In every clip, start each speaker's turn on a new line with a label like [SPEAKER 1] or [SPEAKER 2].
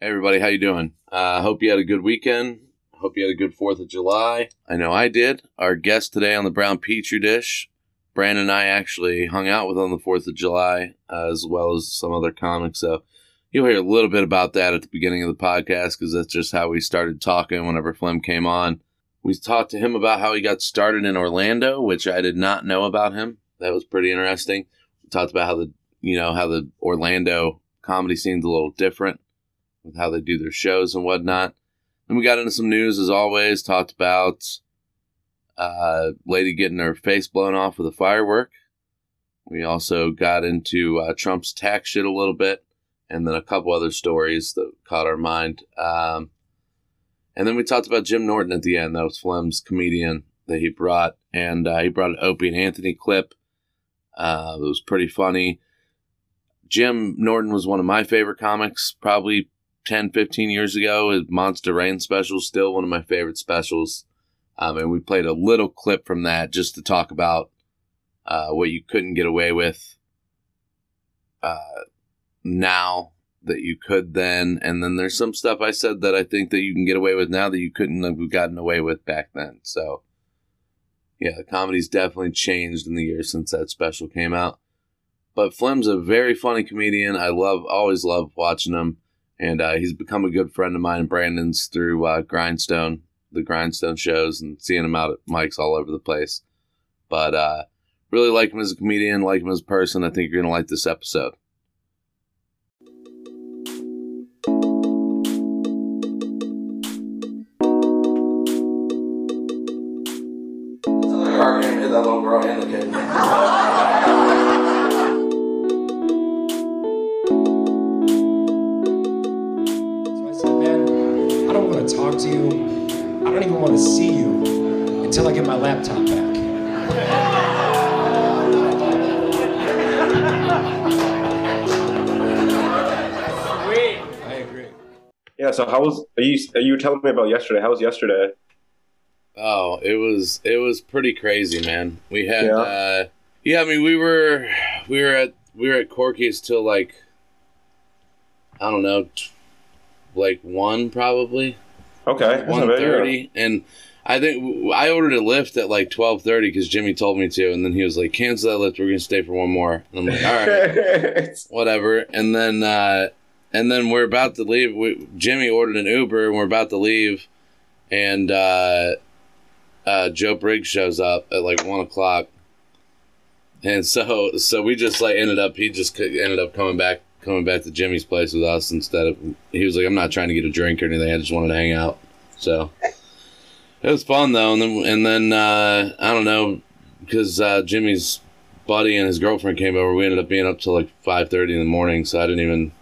[SPEAKER 1] Hey everybody, how you doing? I uh, hope you had a good weekend. Hope you had a good Fourth of July. I know I did. Our guest today on the Brown Petri Dish, Brandon and I actually hung out with on the Fourth of July, uh, as well as some other comics. So you'll hear a little bit about that at the beginning of the podcast because that's just how we started talking whenever Flem came on. We talked to him about how he got started in Orlando, which I did not know about him. That was pretty interesting. We talked about how the you know how the Orlando comedy scene's a little different with how they do their shows and whatnot. Then we got into some news as always. Talked about uh, lady getting her face blown off with a firework. We also got into uh, Trump's tax shit a little bit, and then a couple other stories that caught our mind. Um, and then we talked about Jim Norton at the end. That was Flem's comedian that he brought, and uh, he brought an Opie and Anthony clip. Uh, it was pretty funny. Jim Norton was one of my favorite comics, probably 10, 15 years ago. His Monster Rain special still one of my favorite specials. Um, and we played a little clip from that just to talk about uh, what you couldn't get away with uh, now that you could then. And then there's some stuff I said that I think that you can get away with now that you couldn't have gotten away with back then. So, yeah, the comedy's definitely changed in the years since that special came out. But Flem's a very funny comedian. I love, always love watching him and uh, he's become a good friend of mine, and Brandon's, through uh, Grindstone, the Grindstone shows, and seeing him out at mics all over the place. But uh, really like him as a comedian, like him as a person. I think you're gonna like this episode. that little girl and the kid.
[SPEAKER 2] talk to you. I don't even want to see you until I get my laptop back. I agree.
[SPEAKER 3] Yeah. So how was are you? Are you telling me about yesterday? How was yesterday?
[SPEAKER 1] Oh, it was it was pretty crazy, man. We had
[SPEAKER 3] Yeah.
[SPEAKER 1] uh yeah, I mean we were we were at we were at Corky's till like I don't know t- like 1 probably.
[SPEAKER 3] Okay.
[SPEAKER 1] One thirty, and I think I ordered a Lyft at like twelve thirty because Jimmy told me to, and then he was like, "Cancel that Lyft. We're gonna stay for one more." And I'm like, "All right, whatever." And then, uh, and then we're about to leave. We, Jimmy ordered an Uber, and we're about to leave, and uh, uh, Joe Briggs shows up at like one o'clock, and so so we just like ended up. He just ended up coming back coming back to Jimmy's place with us instead of he was like, I'm not trying to get a drink or anything. I just wanted to hang out. So it was fun though, and then and then uh, I don't know because uh, Jimmy's buddy and his girlfriend came over. We ended up being up till like five thirty in the morning. So I didn't even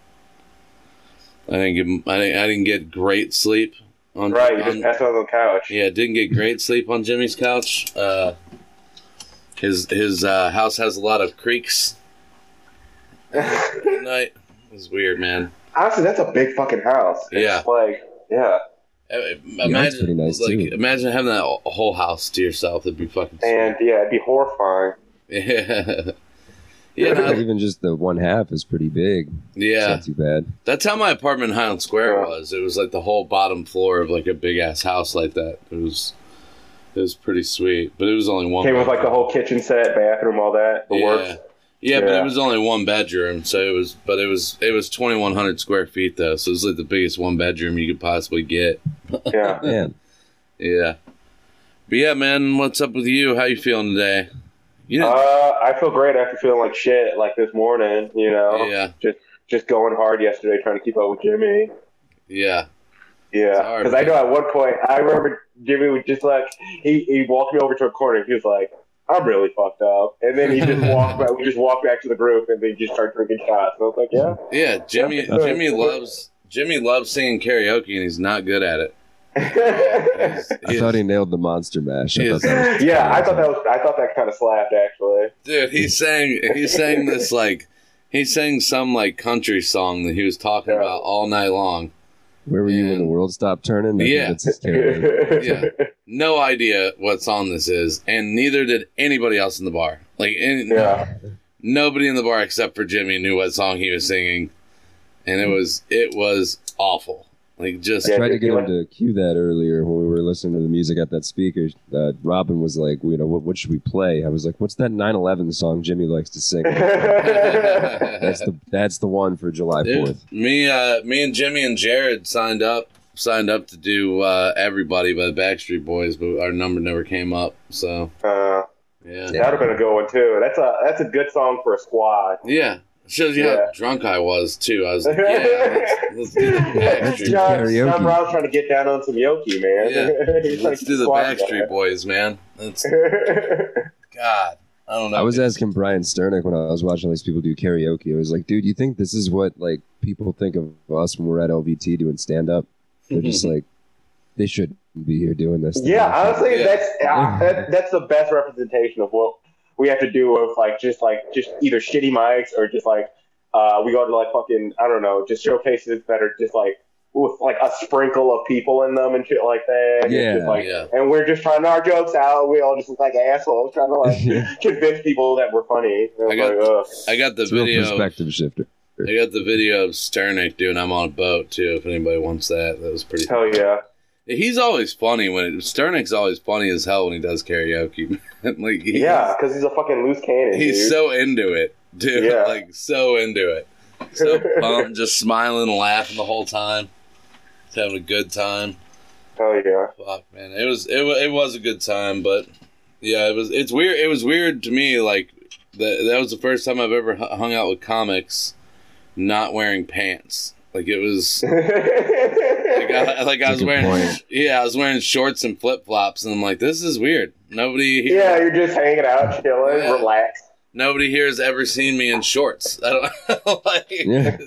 [SPEAKER 1] I didn't get I didn't, I didn't get great sleep on
[SPEAKER 3] Right. You
[SPEAKER 1] on-
[SPEAKER 3] just passed out on the couch.
[SPEAKER 1] yeah, didn't get great sleep on Jimmy's couch. Uh, his his uh, house has a lot of creaks at night. It was weird, man.
[SPEAKER 3] Honestly, that's a big fucking house. It's
[SPEAKER 1] Yeah.
[SPEAKER 3] Like, yeah.
[SPEAKER 1] Uh, Imagine,
[SPEAKER 4] pretty nice,
[SPEAKER 1] like,
[SPEAKER 4] too.
[SPEAKER 1] imagine having that whole house to yourself. It'd be fucking. sweet.
[SPEAKER 3] And yeah, it'd be horrifying.
[SPEAKER 1] Yeah. Yeah,
[SPEAKER 4] Not
[SPEAKER 1] no,
[SPEAKER 4] even just the one half is pretty big. It's
[SPEAKER 1] yeah.
[SPEAKER 4] not too bad.
[SPEAKER 1] That's how my apartment in Highland Square
[SPEAKER 3] Yeah.
[SPEAKER 1] was. It was like the whole bottom floor of like a big ass house like that. It was, it was pretty sweet, but it was only one.
[SPEAKER 3] Came with like the whole kitchen set, bathroom, all that. The
[SPEAKER 1] yeah.
[SPEAKER 3] works.
[SPEAKER 1] Yeah, but it was only one bedroom, so it was. But it was it was twenty one hundred square feet though, so it was like the biggest one bedroom you could possibly get.
[SPEAKER 3] Yeah.
[SPEAKER 4] Man,
[SPEAKER 1] Yeah, but yeah, man, what's up with you? How you feeling today? You know,
[SPEAKER 3] Uh, I feel great after feeling like shit like this morning. You know,
[SPEAKER 1] yeah,
[SPEAKER 3] just just going hard yesterday, trying to keep up with Jimmy.
[SPEAKER 1] yeah,
[SPEAKER 3] Yeah, because I know at one point I remember Jimmy was just like he, he walked me over to a corner. He was like, "I'm really fucked up," and then he just walked back. We just walked back to the group, and they just started drinking shots. And I was like, "Yeah,
[SPEAKER 1] yeah. Jimmy,
[SPEAKER 3] That's-
[SPEAKER 1] Jimmy loves Jimmy loves singing karaoke, and he's not good at it. He's-
[SPEAKER 4] I thought he nailed the monster mash. I
[SPEAKER 1] is-
[SPEAKER 3] yeah." I thought that was I thought that kind of slapped actually.
[SPEAKER 1] dude, he sang he sang this like he sang some like country song that he was talking
[SPEAKER 3] Yeah.
[SPEAKER 1] about all night long.
[SPEAKER 4] Where were you when the world stopped turning? I
[SPEAKER 1] Yeah.
[SPEAKER 4] that's his character.
[SPEAKER 1] Yeah. No idea what song this is, and neither did anybody else in the bar. Like any,
[SPEAKER 3] yeah.
[SPEAKER 1] nobody in the bar except for Jimmy knew what song he was singing. and it was it was awful. Like just
[SPEAKER 4] I tried to get him to cue that earlier when we were listening to the music at that speaker. Uh, Robin was like, you know, what, what should we play? I was like, what's that 9/11 song Jimmy likes to sing? that's the that's the one for July 4th.
[SPEAKER 1] me uh me and Jimmy and Jared signed up signed up to do uh everybody by the Backstreet Boys, but our number never came up. So
[SPEAKER 3] uh,
[SPEAKER 1] yeah.
[SPEAKER 3] that would have been a good one too. That's a that's a good song for a squad.
[SPEAKER 1] Yeah. Shows you
[SPEAKER 3] Yeah.
[SPEAKER 1] how drunk I was too. I was like, yeah, let's, let's do the Backstreet.
[SPEAKER 3] John. John Brown's trying to get down on some Yoki, man.
[SPEAKER 1] Yeah.
[SPEAKER 3] He's
[SPEAKER 1] Let's
[SPEAKER 3] to
[SPEAKER 1] do the
[SPEAKER 3] squad
[SPEAKER 1] Backstreet Boys, man. That's. God. I don't know.
[SPEAKER 4] I was asking Brian Sternick when I was watching all these people do karaoke. I was like, dude, you think this is what like people think of us when we're at LVT doing stand up? They're just like, they shouldn't be here doing this.
[SPEAKER 3] yeah, honestly,
[SPEAKER 1] Yeah.
[SPEAKER 3] that's uh, that, that's the best representation of what we have to do with like just like just either shitty mics or just like uh, we go to like fucking I don't know, just showcases that are just like with like a sprinkle of people in them and shit like that. And
[SPEAKER 4] Yeah.
[SPEAKER 3] just like,
[SPEAKER 1] Yeah.
[SPEAKER 3] and we're just trying our jokes out. We all just look like assholes trying to like convince people that we're funny.
[SPEAKER 1] I got-
[SPEAKER 3] like.
[SPEAKER 1] I got the
[SPEAKER 4] It's
[SPEAKER 1] video.
[SPEAKER 4] perspective shifter.
[SPEAKER 1] I got the video of Sternick doing I'm on a boat too. If anybody wants that, that was pretty.
[SPEAKER 3] hell yeah.
[SPEAKER 1] He's always funny when it. Sternick's always funny as hell when he does karaoke. like
[SPEAKER 3] Yeah, because he's a fucking loose cannon.
[SPEAKER 1] he's
[SPEAKER 3] dude.
[SPEAKER 1] so into it, dude.
[SPEAKER 3] Yeah.
[SPEAKER 1] Like so into it. So pumped, just smiling and laughing the whole time. Just having a good time.
[SPEAKER 3] Hell yeah.
[SPEAKER 1] Fuck, man, it was it, it was a good time, but yeah, it was it's weird. It was weird to me. Like that that was the first time I've ever hung out with comics not wearing pants. Like it was. Like I, like I was wearing,
[SPEAKER 4] point.
[SPEAKER 1] yeah, I was wearing shorts and flip flops, and I'm like, this is weird. Nobody, here,
[SPEAKER 3] yeah, you're just hanging out, chilling,
[SPEAKER 1] Yeah.
[SPEAKER 3] relaxed.
[SPEAKER 1] nobody here has ever seen me in shorts. I don't like,
[SPEAKER 4] Yeah.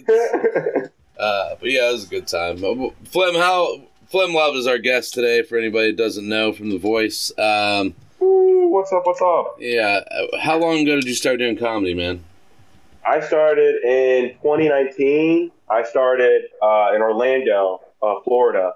[SPEAKER 1] uh, but yeah, it was a good time. Flem, how Flem Love is our guest today. For anybody that doesn't know from the voice, um,
[SPEAKER 3] Ooh, what's up? What's up?
[SPEAKER 1] yeah, uh, how long ago did you start doing comedy, man?
[SPEAKER 3] I started in 2019. I started uh, in Orlando, uh, Florida,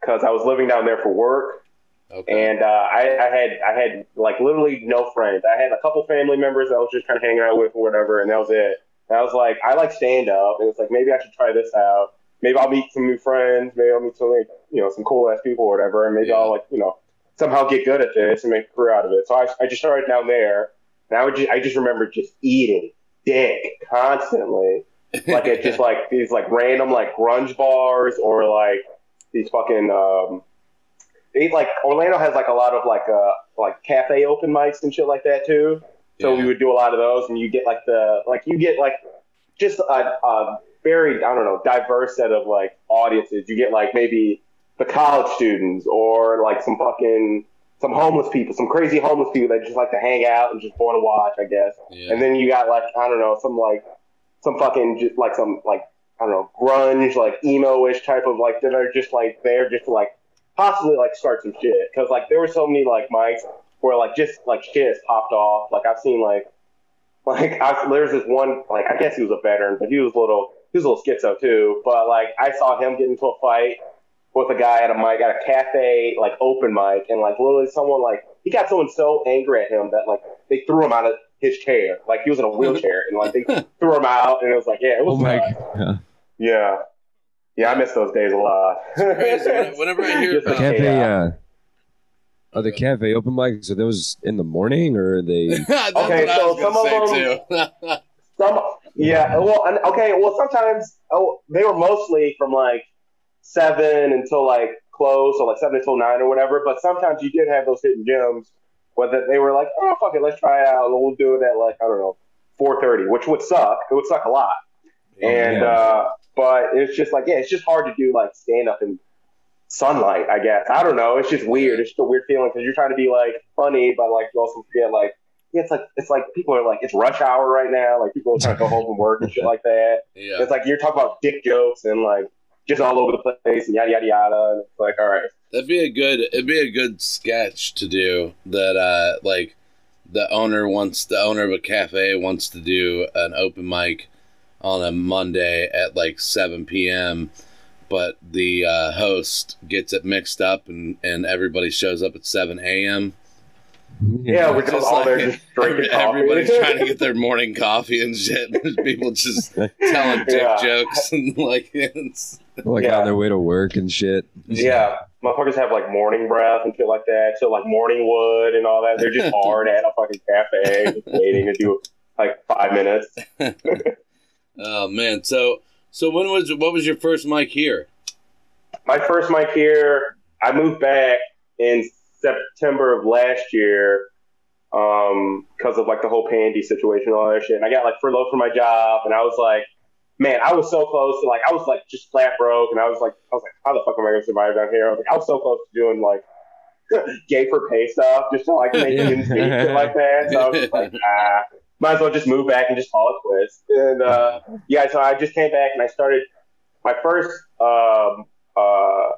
[SPEAKER 3] because I was living down there for work,
[SPEAKER 1] Okay,
[SPEAKER 3] and uh, I, I had I had like literally no friends. I had a couple family members that I was just kind of hanging out with or whatever, and that was it. And I was like, I like stand up, and it's like maybe I should try this out. Maybe I'll meet some new friends. Maybe I'll meet some like, you know some cool ass people or whatever, and maybe
[SPEAKER 1] Yeah.
[SPEAKER 3] I'll like you know somehow get good at this and make a career out of it. So I, I just started down there. And I would just, I just remember just eating dick constantly, like at just like these like random like grunge bars or like these fucking um. They, like Orlando has like a lot of like uh like cafe open mics and shit like that too. So
[SPEAKER 1] Yeah.
[SPEAKER 3] we would do a lot of those, and you get like the like you get like just a, a very I don't know diverse set of like audiences. You get like maybe the college students or like some fucking some homeless people, some crazy homeless people that just like to hang out and just want to watch, I guess.
[SPEAKER 1] yeah.
[SPEAKER 3] And then you got like I don't know some like some fucking just like some like I don't know grunge like emo-ish type of like that are just like there just to like possibly like start some shit because like there were so many like mics where like just like shit has popped off. Like I've seen like like I, there's this one like I guess he was a veteran, but he was a little he was a little schizo too. But like I saw him get into a fight with a guy at a mic at a cafe like open mic, and like literally someone like he got someone so angry at him that like they threw him out of his chair. Like he was in a wheelchair, and like they threw him out, and it was like yeah, it was
[SPEAKER 4] Oh my god.
[SPEAKER 3] yeah. Yeah, I miss those days a lot.
[SPEAKER 1] crazy. Whenever I hear
[SPEAKER 3] Just
[SPEAKER 4] The cafe, uh, are the cafe open mics? So those in the morning or are they?
[SPEAKER 1] That's
[SPEAKER 3] Okay, so
[SPEAKER 1] was gonna
[SPEAKER 3] some of
[SPEAKER 1] say too.
[SPEAKER 3] Some, yeah, well, and, okay, well, sometimes oh, they were mostly from like seven until like close, or like seven until nine or whatever. But sometimes you did have those hidden gems, whether they were like, oh fuck it, let's try it out, we'll do it at like I don't know, four thirty, which would suck. It would suck a lot, and uh, but it's just like yeah, it's just hard to do like stand up in sunlight. I guess I don't know. It's just weird. It's just a weird feeling because you're trying to be like funny, but like you also forget like yeah, it's like it's like people are like it's rush hour right now. Like people are trying to go home from work and shit like that.
[SPEAKER 1] yeah.
[SPEAKER 3] It's like you're talking about dick jokes and like just all over the place and yada yada yada. And it's like all right,
[SPEAKER 1] That'd be a good. It'd be a good sketch to do. That uh, like the owner wants the owner of a cafe wants to do an open mic on a Monday at like seven p.m. But the uh, host gets it mixed up and and everybody shows up at seven a.m.
[SPEAKER 3] Yeah, we're just
[SPEAKER 1] just
[SPEAKER 3] all there
[SPEAKER 1] like-
[SPEAKER 3] just drinking
[SPEAKER 1] Every-
[SPEAKER 3] coffee.
[SPEAKER 1] everybody's trying to get their morning coffee and shit. There's people just telling dick
[SPEAKER 3] Yeah.
[SPEAKER 1] jokes and like it's
[SPEAKER 4] like
[SPEAKER 3] Yeah.
[SPEAKER 4] on their way to work and shit.
[SPEAKER 3] Yeah, motherfuckers have like morning breath and shit like that. So like morning wood and all that. They're just hard at a fucking cafe, waiting to do like five minutes.
[SPEAKER 1] oh man. So so when was what was your first mic here?
[SPEAKER 3] My first mic here, I moved back in September of last year um because of like the whole pandy situation and all that shit. And I got like furloughed from my job, and I was like, man, I was so close to like I was like just flat broke, and I was like I was like, how the fuck am I gonna survive down here? I was like, I was so close to doing like gay for pay stuff just to like make ends meet shit like that. So I was just like, ah, might as well just move back and just call it quits. And uh, yeah, so I just came back and I started my first um, uh,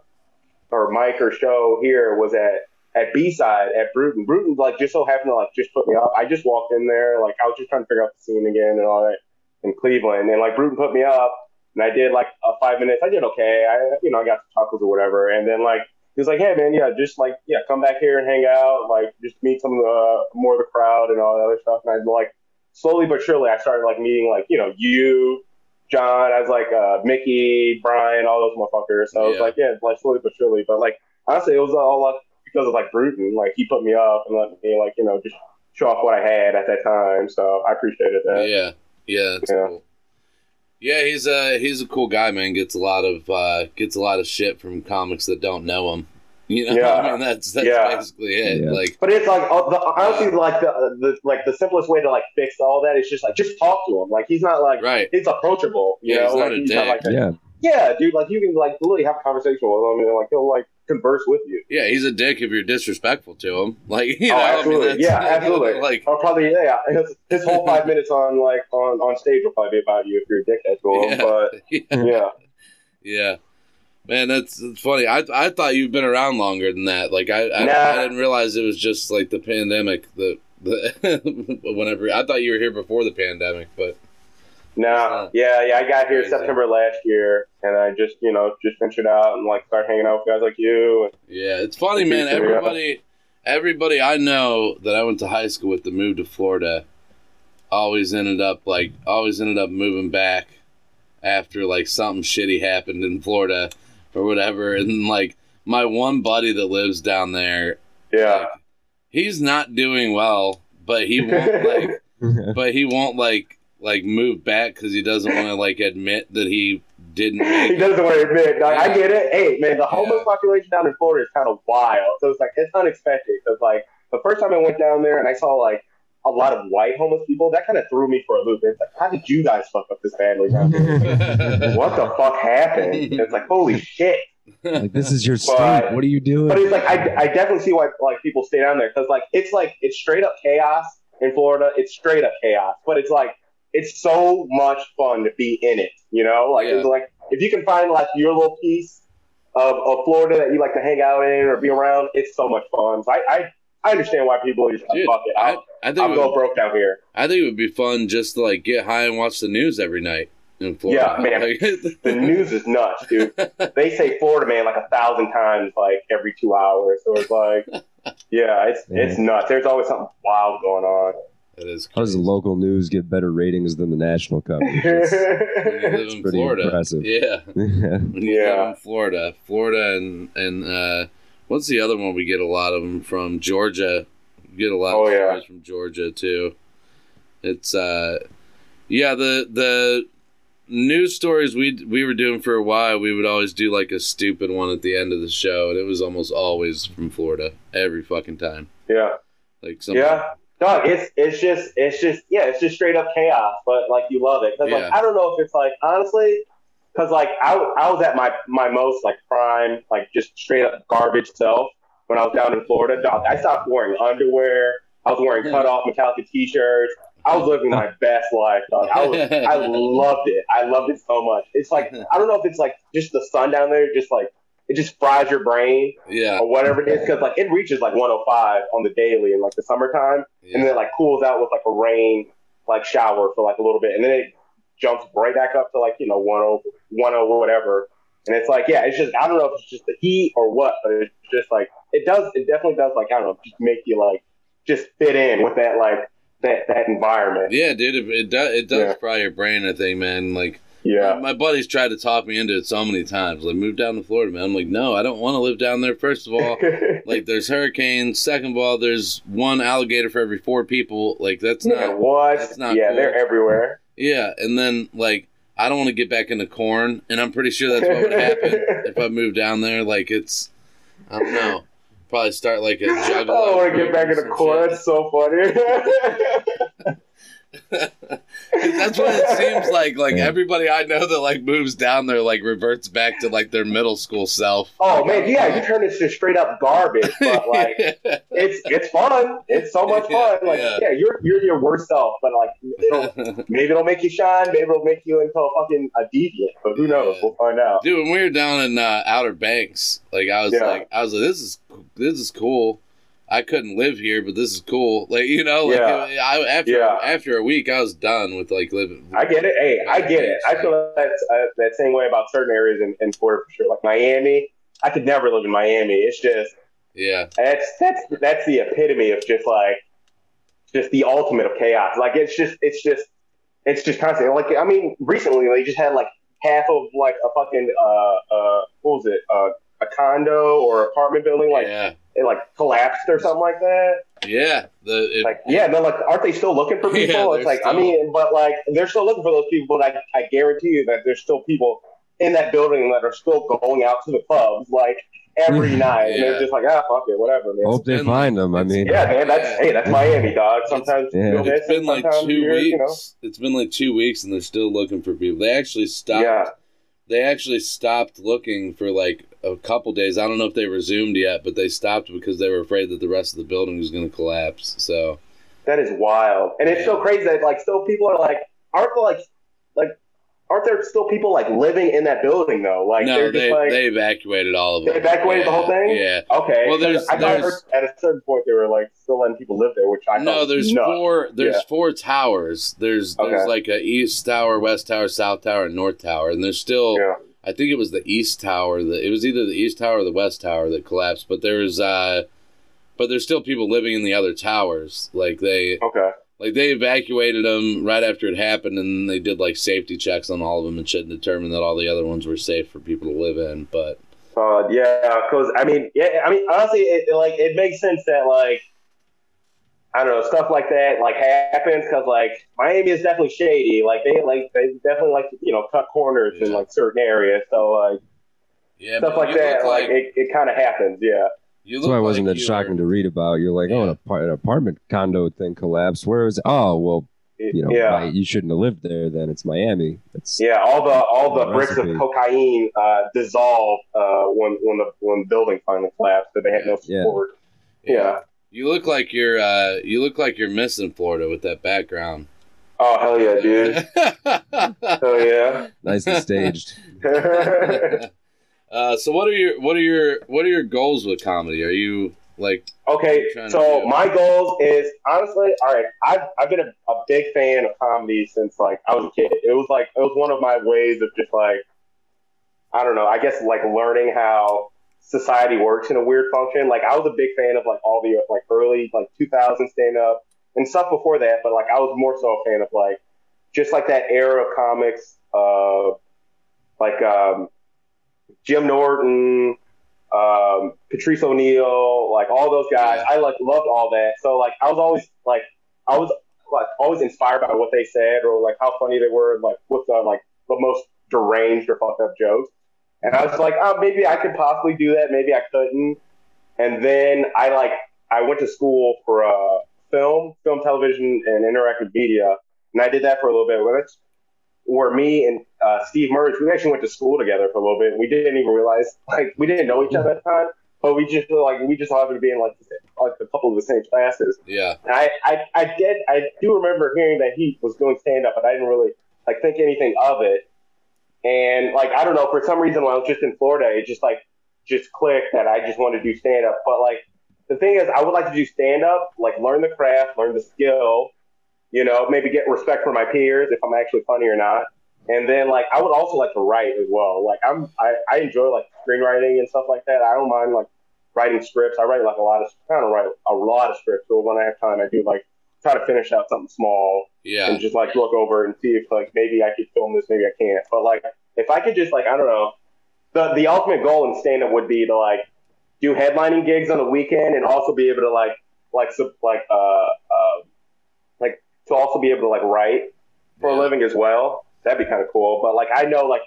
[SPEAKER 3] or mic or show here was at at B side at Bruton. Bruton like just so happened to like just put me up. I just walked in there like I was just trying to figure out the scene again and all that in Cleveland, and like Bruton put me up, and I did like a five minutes. I did okay. I you know I got some tacos or whatever, and then like he was like, hey man, yeah, just like yeah, come back here and hang out, like just meet some of the more of the crowd and all that other stuff. And I like slowly but surely I started like meeting like you know you. John, I was like uh, Mickey, Brian, all those motherfuckers. So I was like, yeah, like slowly but surely. But like honestly, it was all like because of like Bruton. Like he put me up and let me like you know just show off what I had at that time. So I appreciated that.
[SPEAKER 1] Yeah. Yeah, that's
[SPEAKER 3] Yeah.
[SPEAKER 1] cool. Yeah, he's a he's a cool guy, man. Gets a lot of uh, gets a lot of shit from comics that don't know him. You know,
[SPEAKER 3] Yeah.
[SPEAKER 1] I mean that's that's
[SPEAKER 3] Yeah.
[SPEAKER 1] basically it.
[SPEAKER 4] Yeah.
[SPEAKER 1] Like,
[SPEAKER 3] But it's like uh, the, honestly, like the, the like the simplest way to like fix all that is just like just talk to him. Like he's not like
[SPEAKER 1] right?
[SPEAKER 3] he's approachable. You
[SPEAKER 1] Yeah,
[SPEAKER 3] know,
[SPEAKER 1] he's not
[SPEAKER 3] like
[SPEAKER 1] a
[SPEAKER 3] he's not like that.
[SPEAKER 4] Yeah.
[SPEAKER 3] yeah, dude. Like you can like literally have a conversation with him and like he'll like converse with you.
[SPEAKER 1] Yeah, he's a dick if you're disrespectful to him. Like, you oh, know,
[SPEAKER 3] oh,
[SPEAKER 1] I mean,
[SPEAKER 3] yeah, absolutely.
[SPEAKER 1] Like,
[SPEAKER 3] or probably yeah. His, his whole five minutes on like on on stage will probably be about you if you're a dickhead to him.
[SPEAKER 1] yeah,
[SPEAKER 3] But
[SPEAKER 1] yeah,
[SPEAKER 3] yeah,
[SPEAKER 1] yeah. Man, that's, that's funny. I I thought you've been around longer than that. Like, I I,
[SPEAKER 3] Nah.
[SPEAKER 1] I didn't realize it was just like the pandemic. The the whenever I thought you were here before the pandemic, but
[SPEAKER 3] no, yeah, yeah. I got here
[SPEAKER 1] Crazy.
[SPEAKER 3] September last year, and I just you know just ventured out and like started hanging out with guys like you.
[SPEAKER 1] Yeah, it's funny, man. Everybody, everybody I know that I went to high school with that moved to Florida, always ended up like always ended up moving back after like something shitty happened in Florida or whatever. And like my one buddy that lives down there,
[SPEAKER 3] yeah.
[SPEAKER 1] like, he's not doing well, but he won't like, but he won't like like move back because he doesn't want to like admit that he didn't
[SPEAKER 3] he doesn't want to admit. Like, I get it. Hey, man, the homeless
[SPEAKER 1] Yeah.
[SPEAKER 3] population down in Florida is kind of wild. So it's like it's unexpected because like the first time I went down there and I saw like a lot of white homeless people, that kind of threw me for a loop. It's like, how did you guys fuck up this badly down there? what the fuck happened? And it's like, holy shit.
[SPEAKER 4] like this is your state.
[SPEAKER 3] But-
[SPEAKER 4] what are you doing?
[SPEAKER 3] But it's like I, I definitely see why like people stay down there because like it's like it's straight up chaos in Florida. It's straight up chaos, but it's like it's so much fun to be in it. You know, like
[SPEAKER 1] Yeah.
[SPEAKER 3] it's like if you can find like your little piece of, of Florida that you like to hang out in or be around, it's so much fun. So I I, I understand why people are just like
[SPEAKER 1] Dude,
[SPEAKER 3] fuck it.
[SPEAKER 1] I,
[SPEAKER 3] I'll,
[SPEAKER 1] I think
[SPEAKER 3] I'll go
[SPEAKER 1] would,
[SPEAKER 3] broke down here.
[SPEAKER 1] I think it would be fun just to like get high and watch the news every night in Florida.
[SPEAKER 3] Yeah, man. The news is nuts, dude. They say Florida man like a thousand times like every two hours. So it's like, yeah, it's it's nuts. There's always something wild going on.
[SPEAKER 1] That is
[SPEAKER 4] How does the local news get better ratings than the national coverage? It's-
[SPEAKER 1] you live
[SPEAKER 4] It's
[SPEAKER 1] in
[SPEAKER 4] pretty
[SPEAKER 1] Florida.
[SPEAKER 4] impressive.
[SPEAKER 1] Yeah. When you
[SPEAKER 3] Yeah.
[SPEAKER 1] live in Florida. Florida and and uh what's the other one we get a lot of them from? Georgia. We get a lot
[SPEAKER 3] Oh,
[SPEAKER 1] of
[SPEAKER 3] yeah.
[SPEAKER 1] stories from Georgia too. It's uh yeah, the the news stories we we were doing for a while, we would always do like a stupid one at the end of the show and it was almost always from Florida every fucking time.
[SPEAKER 3] yeah.
[SPEAKER 1] Like some
[SPEAKER 3] Yeah. Dog, it's it's just it's just yeah, it's just straight up chaos, but like you love it. Cause
[SPEAKER 1] Yeah.
[SPEAKER 3] like I don't know if it's like honestly, cause like I, I was at my my most like prime like just straight up garbage self when I was down in Florida. Dog, I stopped wearing underwear. I was wearing cut off Metallica t-shirts. I was living my best life, dog. I was I loved it. I loved it so much. It's like I don't know if it's like just the sun down there, just like it just fries your brain
[SPEAKER 1] Yeah.
[SPEAKER 3] or whatever it is, because like it reaches like 105 on the daily in like the summertime and then it like cools out with like a rain like shower for like a little bit and then it jumps right back up to like you know 10 10 or whatever and it's like yeah it's just i don't know if it's just the heat or what but it's just like it does it definitely does like i don't know just make you like just fit in with that like that that environment.
[SPEAKER 1] Yeah, dude, it, it does it does
[SPEAKER 3] Yeah.
[SPEAKER 1] fry your brain. I think, man. Like
[SPEAKER 3] Yeah.
[SPEAKER 1] Uh, my buddies tried to talk me into it so many times. Like move down to Florida, man. I'm like, no, I don't want to live down there. First of all, like there's hurricanes. Second of all, there's one alligator for every four people. Like that's
[SPEAKER 3] yeah,
[SPEAKER 1] not
[SPEAKER 3] what?
[SPEAKER 1] that's not
[SPEAKER 3] yeah,
[SPEAKER 1] cool.
[SPEAKER 3] they're everywhere.
[SPEAKER 1] yeah. And then like I don't want to get back into Korn, and I'm pretty sure that's what would happen if I moved down there. Like it's I don't know. Probably start like a
[SPEAKER 3] I
[SPEAKER 1] juggalo.
[SPEAKER 3] don't want to get back into Korn.
[SPEAKER 1] shit.
[SPEAKER 3] That's so funny.
[SPEAKER 1] That's what it seems like. Like
[SPEAKER 4] Yeah.
[SPEAKER 1] everybody I know that like moves down there like reverts back to like their middle school self.
[SPEAKER 3] oh man, yeah, you turn this to straight up garbage, but like it's it's fun. It's so much fun. Like
[SPEAKER 1] Yeah.
[SPEAKER 3] yeah, you're you're your worst self, but like it'll maybe it'll make you shine. Maybe it'll make you into a fucking a deviant. But who knows?
[SPEAKER 1] Yeah.
[SPEAKER 3] We'll find out.
[SPEAKER 1] Dude, when we were down in uh, Outer Banks, like I was
[SPEAKER 3] Yeah.
[SPEAKER 1] like, I was like, this is this is cool. I couldn't live here, but this is cool. Like you know, like
[SPEAKER 3] Yeah.
[SPEAKER 1] I, after
[SPEAKER 3] Yeah.
[SPEAKER 1] after a week, I was done with like living.
[SPEAKER 3] I get it. Hey, I get it. I feel that uh, that same way about certain areas in, in Florida for sure. Like Miami, I could never live in Miami. It's just
[SPEAKER 1] Yeah,
[SPEAKER 3] that's that's that's the epitome of just like just the ultimate of chaos. Like it's just it's just it's just constant. Like I mean, recently they just had like half of like a fucking uh uh what was it uh, a condo or apartment building like
[SPEAKER 1] yeah,
[SPEAKER 3] it like collapsed or something like that.
[SPEAKER 1] yeah. The it,
[SPEAKER 3] Like yeah, no, like aren't they still looking for
[SPEAKER 1] Yeah,
[SPEAKER 3] people? it's
[SPEAKER 1] they're
[SPEAKER 3] like I mean, but like they're still looking for those people. But I I guarantee you that there's still people in that building that are still going out to the clubs like every night, and they're just like ah fuck it, whatever, man.
[SPEAKER 4] Hope they
[SPEAKER 1] been-
[SPEAKER 4] find them. I mean,
[SPEAKER 3] Yeah, man, that's hey, that's Miami, dog. Sometimes
[SPEAKER 4] Yeah.
[SPEAKER 3] you'll miss
[SPEAKER 1] it's
[SPEAKER 3] it,
[SPEAKER 1] been like two
[SPEAKER 3] you're,
[SPEAKER 1] weeks.
[SPEAKER 3] You know,
[SPEAKER 1] It's been like two weeks, and they're still looking for people. They actually stopped.
[SPEAKER 3] yeah,
[SPEAKER 1] They actually stopped looking for like a couple days. I don't know if they resumed yet, but they stopped because they were afraid that the rest of the building was going to collapse. So
[SPEAKER 3] that is wild, and it's so crazy that like still people are like aren't like like aren't there still people like living in that building though? Like
[SPEAKER 1] no,
[SPEAKER 3] just like
[SPEAKER 1] they evacuated all of it.
[SPEAKER 3] They
[SPEAKER 1] them.
[SPEAKER 3] evacuated the whole thing?
[SPEAKER 1] Yeah.
[SPEAKER 3] okay.
[SPEAKER 1] Well, there's-
[SPEAKER 3] I
[SPEAKER 1] there's-
[SPEAKER 3] heard at a certain point they were like still letting people live there, which I
[SPEAKER 1] No, there's
[SPEAKER 3] nuts.
[SPEAKER 1] four. There's
[SPEAKER 3] Yeah.
[SPEAKER 1] four towers. There's there's
[SPEAKER 3] Okay.
[SPEAKER 1] like a east tower, west tower, south tower, and north tower, and there's still.
[SPEAKER 3] Yeah.
[SPEAKER 1] I think it was the east tower. That it was either the east tower or the west tower that collapsed. But there was, uh, but there's still people living in the other towers. Like they,
[SPEAKER 3] Okay.
[SPEAKER 1] like they evacuated them right after it happened, and they did like safety checks on all of them and shit, and determined that all the other ones were safe for people to live in. But
[SPEAKER 3] Uh, yeah, because I mean, yeah, I mean, honestly, it, it, like it makes sense that like I don't know stuff like that like happens because like Miami is definitely shady. Like they like they definitely like to, you know cut corners in like certain areas. So like
[SPEAKER 1] yeah,
[SPEAKER 3] stuff
[SPEAKER 1] man,
[SPEAKER 3] like that,
[SPEAKER 1] look
[SPEAKER 3] like, it, it kind of happens. Yeah.
[SPEAKER 1] you
[SPEAKER 4] that's why it wasn't
[SPEAKER 1] like
[SPEAKER 4] that shocking
[SPEAKER 1] were-
[SPEAKER 4] to read about. You're like, oh, an,
[SPEAKER 1] Yeah.
[SPEAKER 4] apart- an apartment condo thing collapsed. Where is? Oh, well, you know,
[SPEAKER 3] yeah.
[SPEAKER 4] right, you shouldn't have lived there. Then it's Miami. That's
[SPEAKER 3] Yeah, all the all the
[SPEAKER 4] The
[SPEAKER 3] bricks of cocaine uh, dissolved uh, when when the when the building finally collapsed. That they had no
[SPEAKER 4] Yeah.
[SPEAKER 3] support. Yeah.
[SPEAKER 1] You look like you're uh you look like you're missing Florida with that background.
[SPEAKER 3] Oh hell yeah, dude. Hell yeah.
[SPEAKER 4] nicely staged.
[SPEAKER 1] uh so what are your what are your what are your goals with comedy? Are you like
[SPEAKER 3] okay,
[SPEAKER 1] Trying
[SPEAKER 3] so my goals is honestly, all right. I've I've been a, a big fan of comedy since like I was a kid. It was like it was one of my ways of just like I don't know. I guess like learning how society works in a weird function. Like I was a big fan of like all the like early like 2000 stand up and stuff before that, but like I was more so a fan of like just like that era of comics, uh, like um, Jim Norton, um, Patrice O'Neal, like all those guys. I like loved all that. So like I was always like I was like always inspired by what they said or like how funny they were, and, like with the like the most deranged or fucked up jokes. And I was like, oh, maybe I could possibly do that. Maybe I couldn't. And then I like I went to school for uh, film, film, television, and interactive media, and I did that for a little bit. That's where me and uh, Steve Merge, we actually went to school together for a little bit. We didn't even realize, like, we didn't know each other at the time, but we just like we just happened to be in like like a couple of the same classes.
[SPEAKER 1] yeah.
[SPEAKER 3] And I, I, I did, I do remember hearing that he was doing stand up, but I didn't really like think anything of it. And like, I don't know, for some reason, when I was just in Florida, it just like just clicked that I just wanted to do stand up. But like, the thing is, I would like to do stand up, like learn the craft, learn the skill, you know, maybe get respect from my peers if I'm actually funny or not. And then like, I would also like to write as well. Like, I'm, I, I enjoy like screenwriting and stuff like that. I don't mind like writing scripts. I write like a lot of I don't write a lot of scripts, but when I have time, I do like try to finish out something small
[SPEAKER 1] Yeah.
[SPEAKER 3] and just like look over and see if like maybe I could film this, maybe I can't. But like if I could just like I don't know, the the ultimate goal in stand up would be to like do headlining gigs on the weekend and also be able to like like sub, like uh uh like to also be able to like write for a living as well. That'd be kind of cool. But like I know like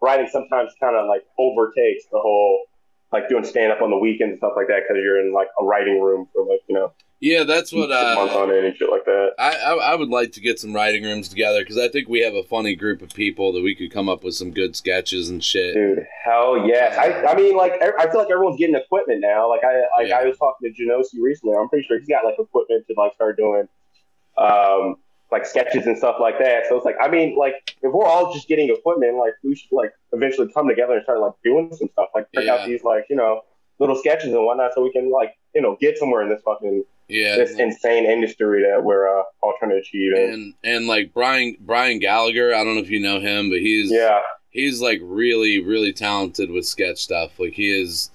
[SPEAKER 3] writing sometimes kind of like overtakes the whole like doing stand up on the weekends and stuff like that because you're in like a writing room for like you know
[SPEAKER 1] Yeah, that's what uh,
[SPEAKER 3] on end and shit like that.
[SPEAKER 1] I, I I would like to get some writing rooms together because I think we have a funny group of people that we could come up with some good sketches and shit.
[SPEAKER 3] Dude, hell yes. I, I mean, like, I I feel like everyone's getting equipment now. Like, I like
[SPEAKER 1] Yeah.
[SPEAKER 3] I was talking to Genosi recently. I'm pretty sure he's got like equipment to like start doing, um, like sketches and stuff like that. So it's like, I mean, like, if we're all just getting equipment, like, we should like eventually come together and start like doing some stuff, like, check
[SPEAKER 1] Yeah.
[SPEAKER 3] out these like, you know, little sketches and whatnot, so we can like, you know, get somewhere in this fucking
[SPEAKER 1] Yeah,
[SPEAKER 3] this insane industry that we're uh, all trying to achieve. And,
[SPEAKER 1] and and like Brian Brian Gallagher. I don't know if you know him, but he's
[SPEAKER 3] yeah,
[SPEAKER 1] he's like really really talented with sketch stuff. Like he is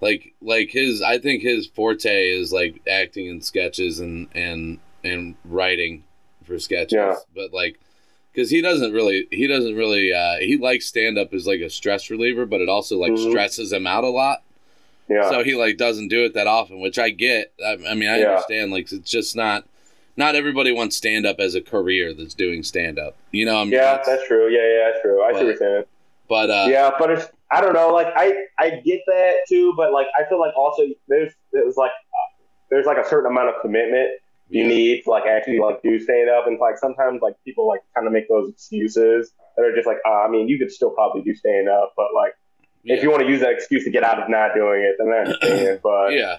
[SPEAKER 1] like like his I think his forte is like acting in sketches and and and writing for sketches.
[SPEAKER 3] Yeah.
[SPEAKER 1] But like cuz he doesn't really he doesn't really uh he likes stand up as like a stress reliever, but it also like
[SPEAKER 3] Mhm.
[SPEAKER 1] stresses him out a lot.
[SPEAKER 3] Yeah,
[SPEAKER 1] So he like doesn't do it that often, which I get. I, I mean, I
[SPEAKER 3] Yeah.
[SPEAKER 1] understand. Like it's just not not everybody wants stand up as a career that's doing stand up. You know, I mean,
[SPEAKER 3] yeah, that's true. Yeah, yeah, that's true. I see what you're saying.
[SPEAKER 1] but uh,
[SPEAKER 3] yeah, but it's I don't know. Like I I get that too, but like I feel like also there's there's like uh, there's like a certain amount of commitment you
[SPEAKER 1] yeah.
[SPEAKER 3] need to like actually like do stand up, and like sometimes like people like kind of make those excuses that are just like uh, I mean you could still probably do stand up, but like
[SPEAKER 1] yeah.
[SPEAKER 3] if you want to use that excuse to get out of not doing it, then I understand. But
[SPEAKER 1] yeah,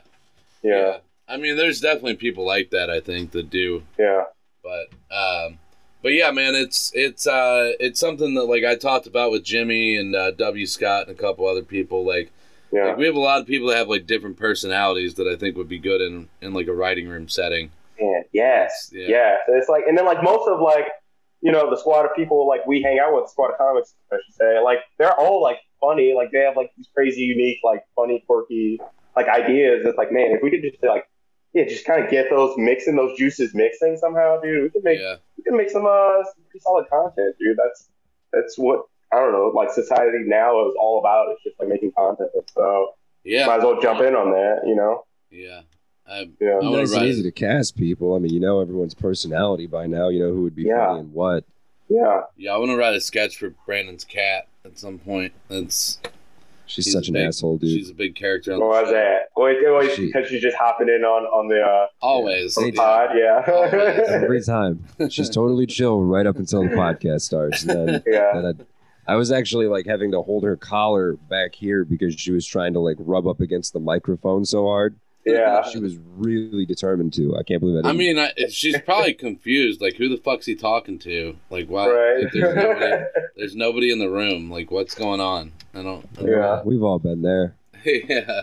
[SPEAKER 3] yeah,
[SPEAKER 1] I mean, there's definitely people like that. I think that do,
[SPEAKER 3] yeah,
[SPEAKER 1] but um, but yeah, man, it's it's uh it's something that like I talked about with Jimmy and uh, W Scott and a couple other people. Like,
[SPEAKER 3] yeah,
[SPEAKER 1] like we have a lot of people that have like different personalities that I think would be good in in like a writing room setting.
[SPEAKER 3] Man, yes,
[SPEAKER 1] Yeah.
[SPEAKER 3] yeah. So it's like, and then like most of like, you know, the squad of people like we hang out with, squad of comics, I should say, like they're all like funny, like they have like these crazy, unique, like funny, quirky, like ideas. It's like, man, if we could just like, yeah, just kind of get those mixing, those juices mixing somehow, dude, we could make,
[SPEAKER 1] Yeah,
[SPEAKER 3] we could make some uh some pretty solid content, dude. That's that's what I don't know, like society now is all about. It's just like making content. So
[SPEAKER 1] yeah,
[SPEAKER 3] might as well jump in on that, you know?
[SPEAKER 1] yeah. I,
[SPEAKER 3] Yeah.
[SPEAKER 1] I wanna
[SPEAKER 4] nice and easy to cast people. I mean, you know everyone's personality by now. You know who would be
[SPEAKER 3] Yeah.
[SPEAKER 4] funny and what.
[SPEAKER 3] Yeah.
[SPEAKER 1] Yeah, I want to write a sketch for Brandon's cat at some point. That's
[SPEAKER 4] She's,
[SPEAKER 1] She's
[SPEAKER 4] such an
[SPEAKER 1] big-
[SPEAKER 4] asshole, dude.
[SPEAKER 1] she's a big character on
[SPEAKER 3] What
[SPEAKER 1] the
[SPEAKER 3] was
[SPEAKER 1] show.
[SPEAKER 3] that? Wait, wait,
[SPEAKER 4] She-
[SPEAKER 3] because she's just hopping in on on the uh,
[SPEAKER 1] Always.
[SPEAKER 4] They
[SPEAKER 3] on
[SPEAKER 4] do.
[SPEAKER 3] pod, yeah.
[SPEAKER 1] Always.
[SPEAKER 4] Every time, she's totally chill right up until the podcast starts. And then,
[SPEAKER 3] yeah.
[SPEAKER 4] then I, I was actually like having to hold her collar back here because she was trying to like rub up against the microphone so hard.
[SPEAKER 3] Yeah.
[SPEAKER 4] She was really determined to. I can't believe I
[SPEAKER 1] I mean, I, she's probably confused. Like, who the fuck's he talking to? Like, wow,
[SPEAKER 3] Right.
[SPEAKER 1] like, there's, nobody, there's nobody in the room. Like, what's going on? I don't. I don't
[SPEAKER 3] Yeah.
[SPEAKER 4] we've all been there.
[SPEAKER 1] yeah.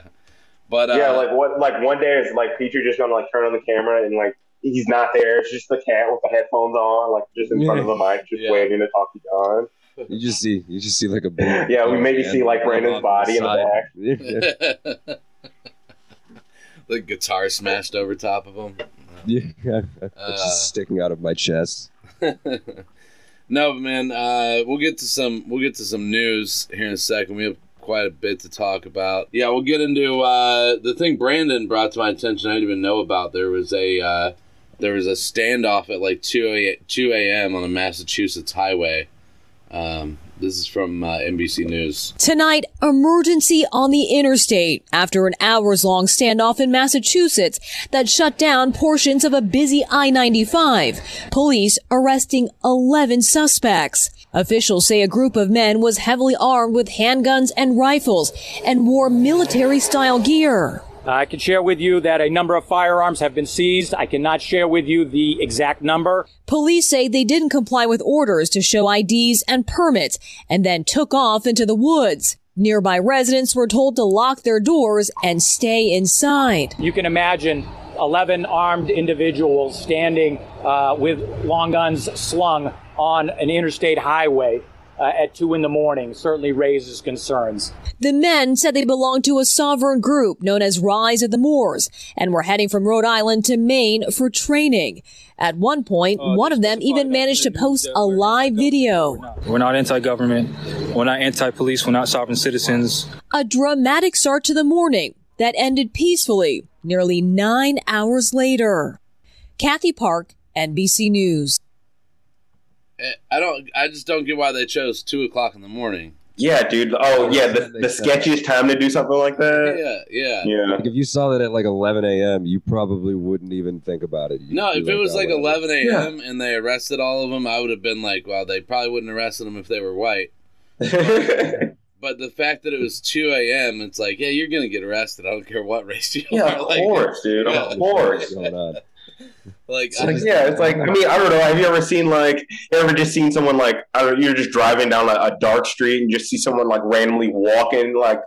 [SPEAKER 1] But uh,
[SPEAKER 3] yeah, like what? Like one day is like Peter just gonna like turn on the camera and like he's not there. It's just the cat with the headphones on, like just in front of the mic, just
[SPEAKER 1] Yeah.
[SPEAKER 3] waiting to talk to John.
[SPEAKER 4] You just see, you just see like a big.
[SPEAKER 3] Yeah, we maybe see, like, Brandon's body in the
[SPEAKER 4] back.
[SPEAKER 1] The guitar smashed over top of him.
[SPEAKER 4] yeah, it's
[SPEAKER 1] Uh,
[SPEAKER 4] just sticking out of my chest.
[SPEAKER 1] no, but man, uh, we'll get to some we'll get to some news here in a second. We have quite a bit to talk about. Yeah, we'll get into uh, the thing Brandon brought to my attention. I didn't even know about. There was a uh, there was a standoff at like two a, two a.m. on a Massachusetts highway. Um, this is from uh, NBC News.
[SPEAKER 5] Tonight, emergency on the interstate after an hours long standoff in Massachusetts that shut down portions of a busy I-95. Police arresting 11 suspects. Officials say a group of men was heavily armed with handguns and rifles and wore military style gear.
[SPEAKER 6] I can share with you that a number of firearms have been seized. I cannot share with you the exact number.
[SPEAKER 5] Police say they didn't comply with orders to show IDs and permits and then took off into the woods. Nearby residents were told to lock their doors and stay inside.
[SPEAKER 6] You can imagine 11 armed individuals standing uh, with long guns slung on an interstate highway. Uh, at 2 in the morning certainly raises concerns.
[SPEAKER 5] The men said they belonged to a sovereign group known as Rise of the Moors and were heading from Rhode Island to Maine for training. At one point,
[SPEAKER 7] Uh,
[SPEAKER 5] one of them even managed to post a live video.
[SPEAKER 7] We're not anti-government. We're not anti-police. We're not sovereign citizens.
[SPEAKER 5] A dramatic start to the morning that ended peacefully nearly nine hours later. Kathy Park, NBC News.
[SPEAKER 1] I don't. I just don't get why they chose two o'clock in the morning.
[SPEAKER 3] Yeah, dude. Oh, yeah, the, the sketchiest time to do something like that.
[SPEAKER 1] Yeah, yeah.
[SPEAKER 3] Yeah.
[SPEAKER 4] Like if you saw that at like 11 a.m., you probably wouldn't even think about it. You'd
[SPEAKER 1] No,
[SPEAKER 4] be
[SPEAKER 1] if it was
[SPEAKER 4] "Oh,
[SPEAKER 1] like 11 a.m. and they arrested all of them, I would have been like, well, they probably wouldn't arrested them if they were white. But the fact that it was 2 a.m., it's like, yeah, you're gonna get arrested. I don't care what race you
[SPEAKER 3] yeah,
[SPEAKER 1] are.
[SPEAKER 3] of
[SPEAKER 1] Like,
[SPEAKER 3] course, dude.
[SPEAKER 1] Yeah.
[SPEAKER 3] Of course.
[SPEAKER 4] What's going on?
[SPEAKER 1] Like,
[SPEAKER 3] It's like, yeah, it's like I mean I don't know. Have you ever seen like ever just seen someone like I don't you're just driving down a, a dark street and just see someone like randomly walking like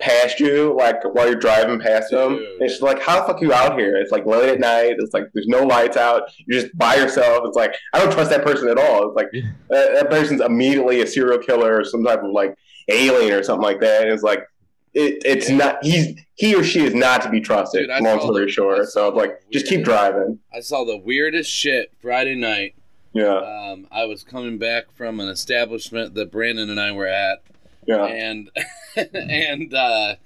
[SPEAKER 3] past you like while you're driving past them.
[SPEAKER 1] Dude.
[SPEAKER 3] It's just like how the fuck you out here? It's like late at night. It's like there's no lights out. You're just by yourself. It's like I don't trust that person at all. It's like that, that person's immediately a serial killer or some type of like alien or something like that. And it's like it, it's
[SPEAKER 1] Yeah.
[SPEAKER 3] not he's he or she is not to be trusted.
[SPEAKER 1] Dude,
[SPEAKER 3] long story
[SPEAKER 1] the-
[SPEAKER 3] short. So like just keep driving.
[SPEAKER 1] I saw the weirdest shit Friday night.
[SPEAKER 3] Yeah.
[SPEAKER 1] Um, I was coming back from an establishment that Brandon and I were at,
[SPEAKER 3] Yeah.
[SPEAKER 1] and and uh,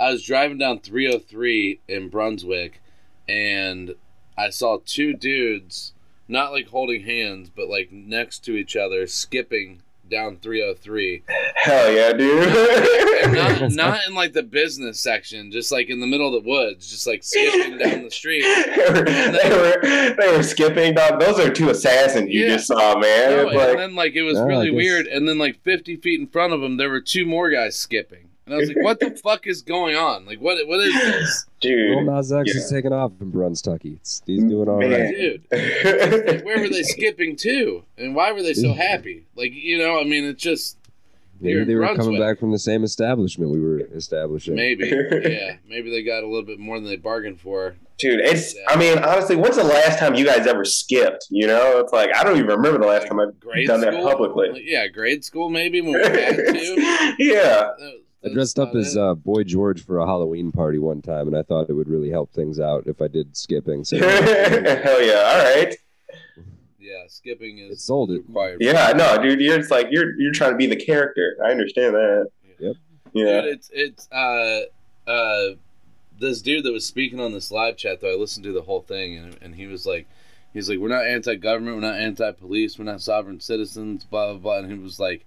[SPEAKER 1] I was driving down 303 in Brunswick, and I saw two dudes, not like holding hands, but like next to each other, skipping down 303.
[SPEAKER 3] Hell yeah, dude.
[SPEAKER 1] not, not in like the business section, just like in the middle of the woods, just like skipping down the street.
[SPEAKER 3] they, were, they were they were skipping. Dog. Those are two assassins you
[SPEAKER 1] Yeah.
[SPEAKER 3] just saw, man.
[SPEAKER 1] No,
[SPEAKER 3] It's like,
[SPEAKER 1] and then like it was
[SPEAKER 4] I
[SPEAKER 1] really
[SPEAKER 4] guess-
[SPEAKER 1] weird, and then like 50 feet in front of them, there were two more guys skipping, and I was like, "What the fuck is going on? Like, what what is this,
[SPEAKER 4] Lil
[SPEAKER 3] dude.
[SPEAKER 4] Nas X
[SPEAKER 3] Yeah.
[SPEAKER 4] is taking off in Brunstucky. It's, he's doing all right.
[SPEAKER 3] Man.
[SPEAKER 1] dude? Like, where were they skipping to, and why were they so happy? Like, you know, I mean, it's just
[SPEAKER 4] Maybe they were coming back from the same establishment we were establishing.
[SPEAKER 1] maybe, yeah, maybe they got a little bit more than they bargained for.
[SPEAKER 3] Dude, it's. I mean, honestly, when's the last time you guys ever skipped? You know, it's like I don't even remember the last time I've
[SPEAKER 1] Grade
[SPEAKER 3] done that publicly.
[SPEAKER 1] Like, yeah, grade school maybe when we had to.
[SPEAKER 3] yeah.
[SPEAKER 1] That-
[SPEAKER 4] I dressed up
[SPEAKER 1] about
[SPEAKER 4] as uh, Boy George for a Halloween party one time, and I thought it would really help things out if I did skipping. So
[SPEAKER 3] Hell yeah! All right.
[SPEAKER 1] yeah, skipping is
[SPEAKER 4] It sold it.
[SPEAKER 1] required.
[SPEAKER 3] Yeah, no, dude, you're it's like you're you're trying to be the character. I understand that.
[SPEAKER 4] Yep.
[SPEAKER 3] Yeah.
[SPEAKER 1] Dude, it's it's uh uh this dude that was speaking on this live chat though, I listened to the whole thing and and he was like he's like, We're not anti government, we're not anti police, we're not sovereign citizens, blah blah blah and he was like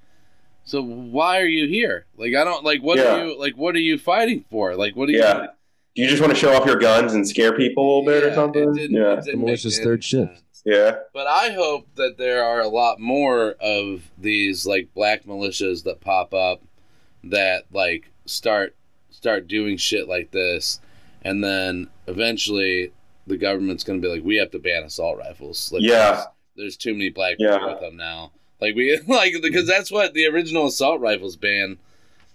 [SPEAKER 1] so why are you here? Like I don't like what
[SPEAKER 3] Yeah.
[SPEAKER 1] are you like what are you fighting for? Like what are you
[SPEAKER 3] Yeah.
[SPEAKER 1] you
[SPEAKER 3] Do you just want to show off your guns and scare people a little bit
[SPEAKER 1] Yeah,
[SPEAKER 3] or something?
[SPEAKER 1] It didn't,
[SPEAKER 3] yeah.
[SPEAKER 1] it didn't make
[SPEAKER 4] third shift.
[SPEAKER 3] Yeah.
[SPEAKER 1] But I hope that there are a lot more of these like black militias that pop up that like start start doing shit like this and then eventually the government's going to be like we have to ban assault rifles. Like
[SPEAKER 3] Yeah.
[SPEAKER 1] there's, there's too many black
[SPEAKER 3] Yeah.
[SPEAKER 1] people with them now. Like we like because that's what the original assault rifles ban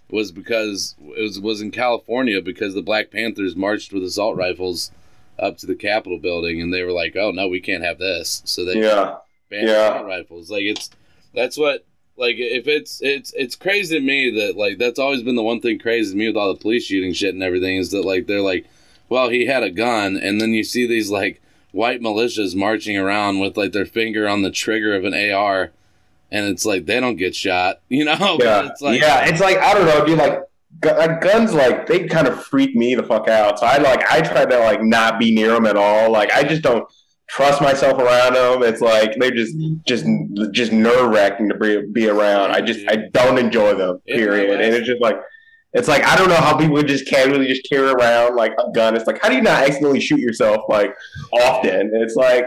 [SPEAKER 1] was because it was was in California because the Black Panthers marched with assault rifles up to the Capitol building and they were like, "Oh no, we can't have this." So they
[SPEAKER 3] Yeah.
[SPEAKER 1] banned
[SPEAKER 3] Yeah.
[SPEAKER 1] assault rifles. Like it's that's what like if it's it's it's crazy to me that like that's always been the one thing crazy to me with all the police shooting shit and everything is that like they're like, well, he had a gun, and then you see these like white militias marching around with like their finger on the trigger of an AR. And it's like they don't get shot, you know. But
[SPEAKER 3] Yeah.
[SPEAKER 1] it's like,
[SPEAKER 3] yeah. It's like I don't know, dude. Like, like uh, guns, like they kind of freak me the fuck out. So I like I try to like not be near them at all. Like I just don't trust myself around them. It's like they're just just just nerve wracking to be be around. I just I don't enjoy them. Period. And it's just like. It's like I don't know how people would just casually just carry around like a gun. It's like how do you not accidentally shoot yourself like often? It's like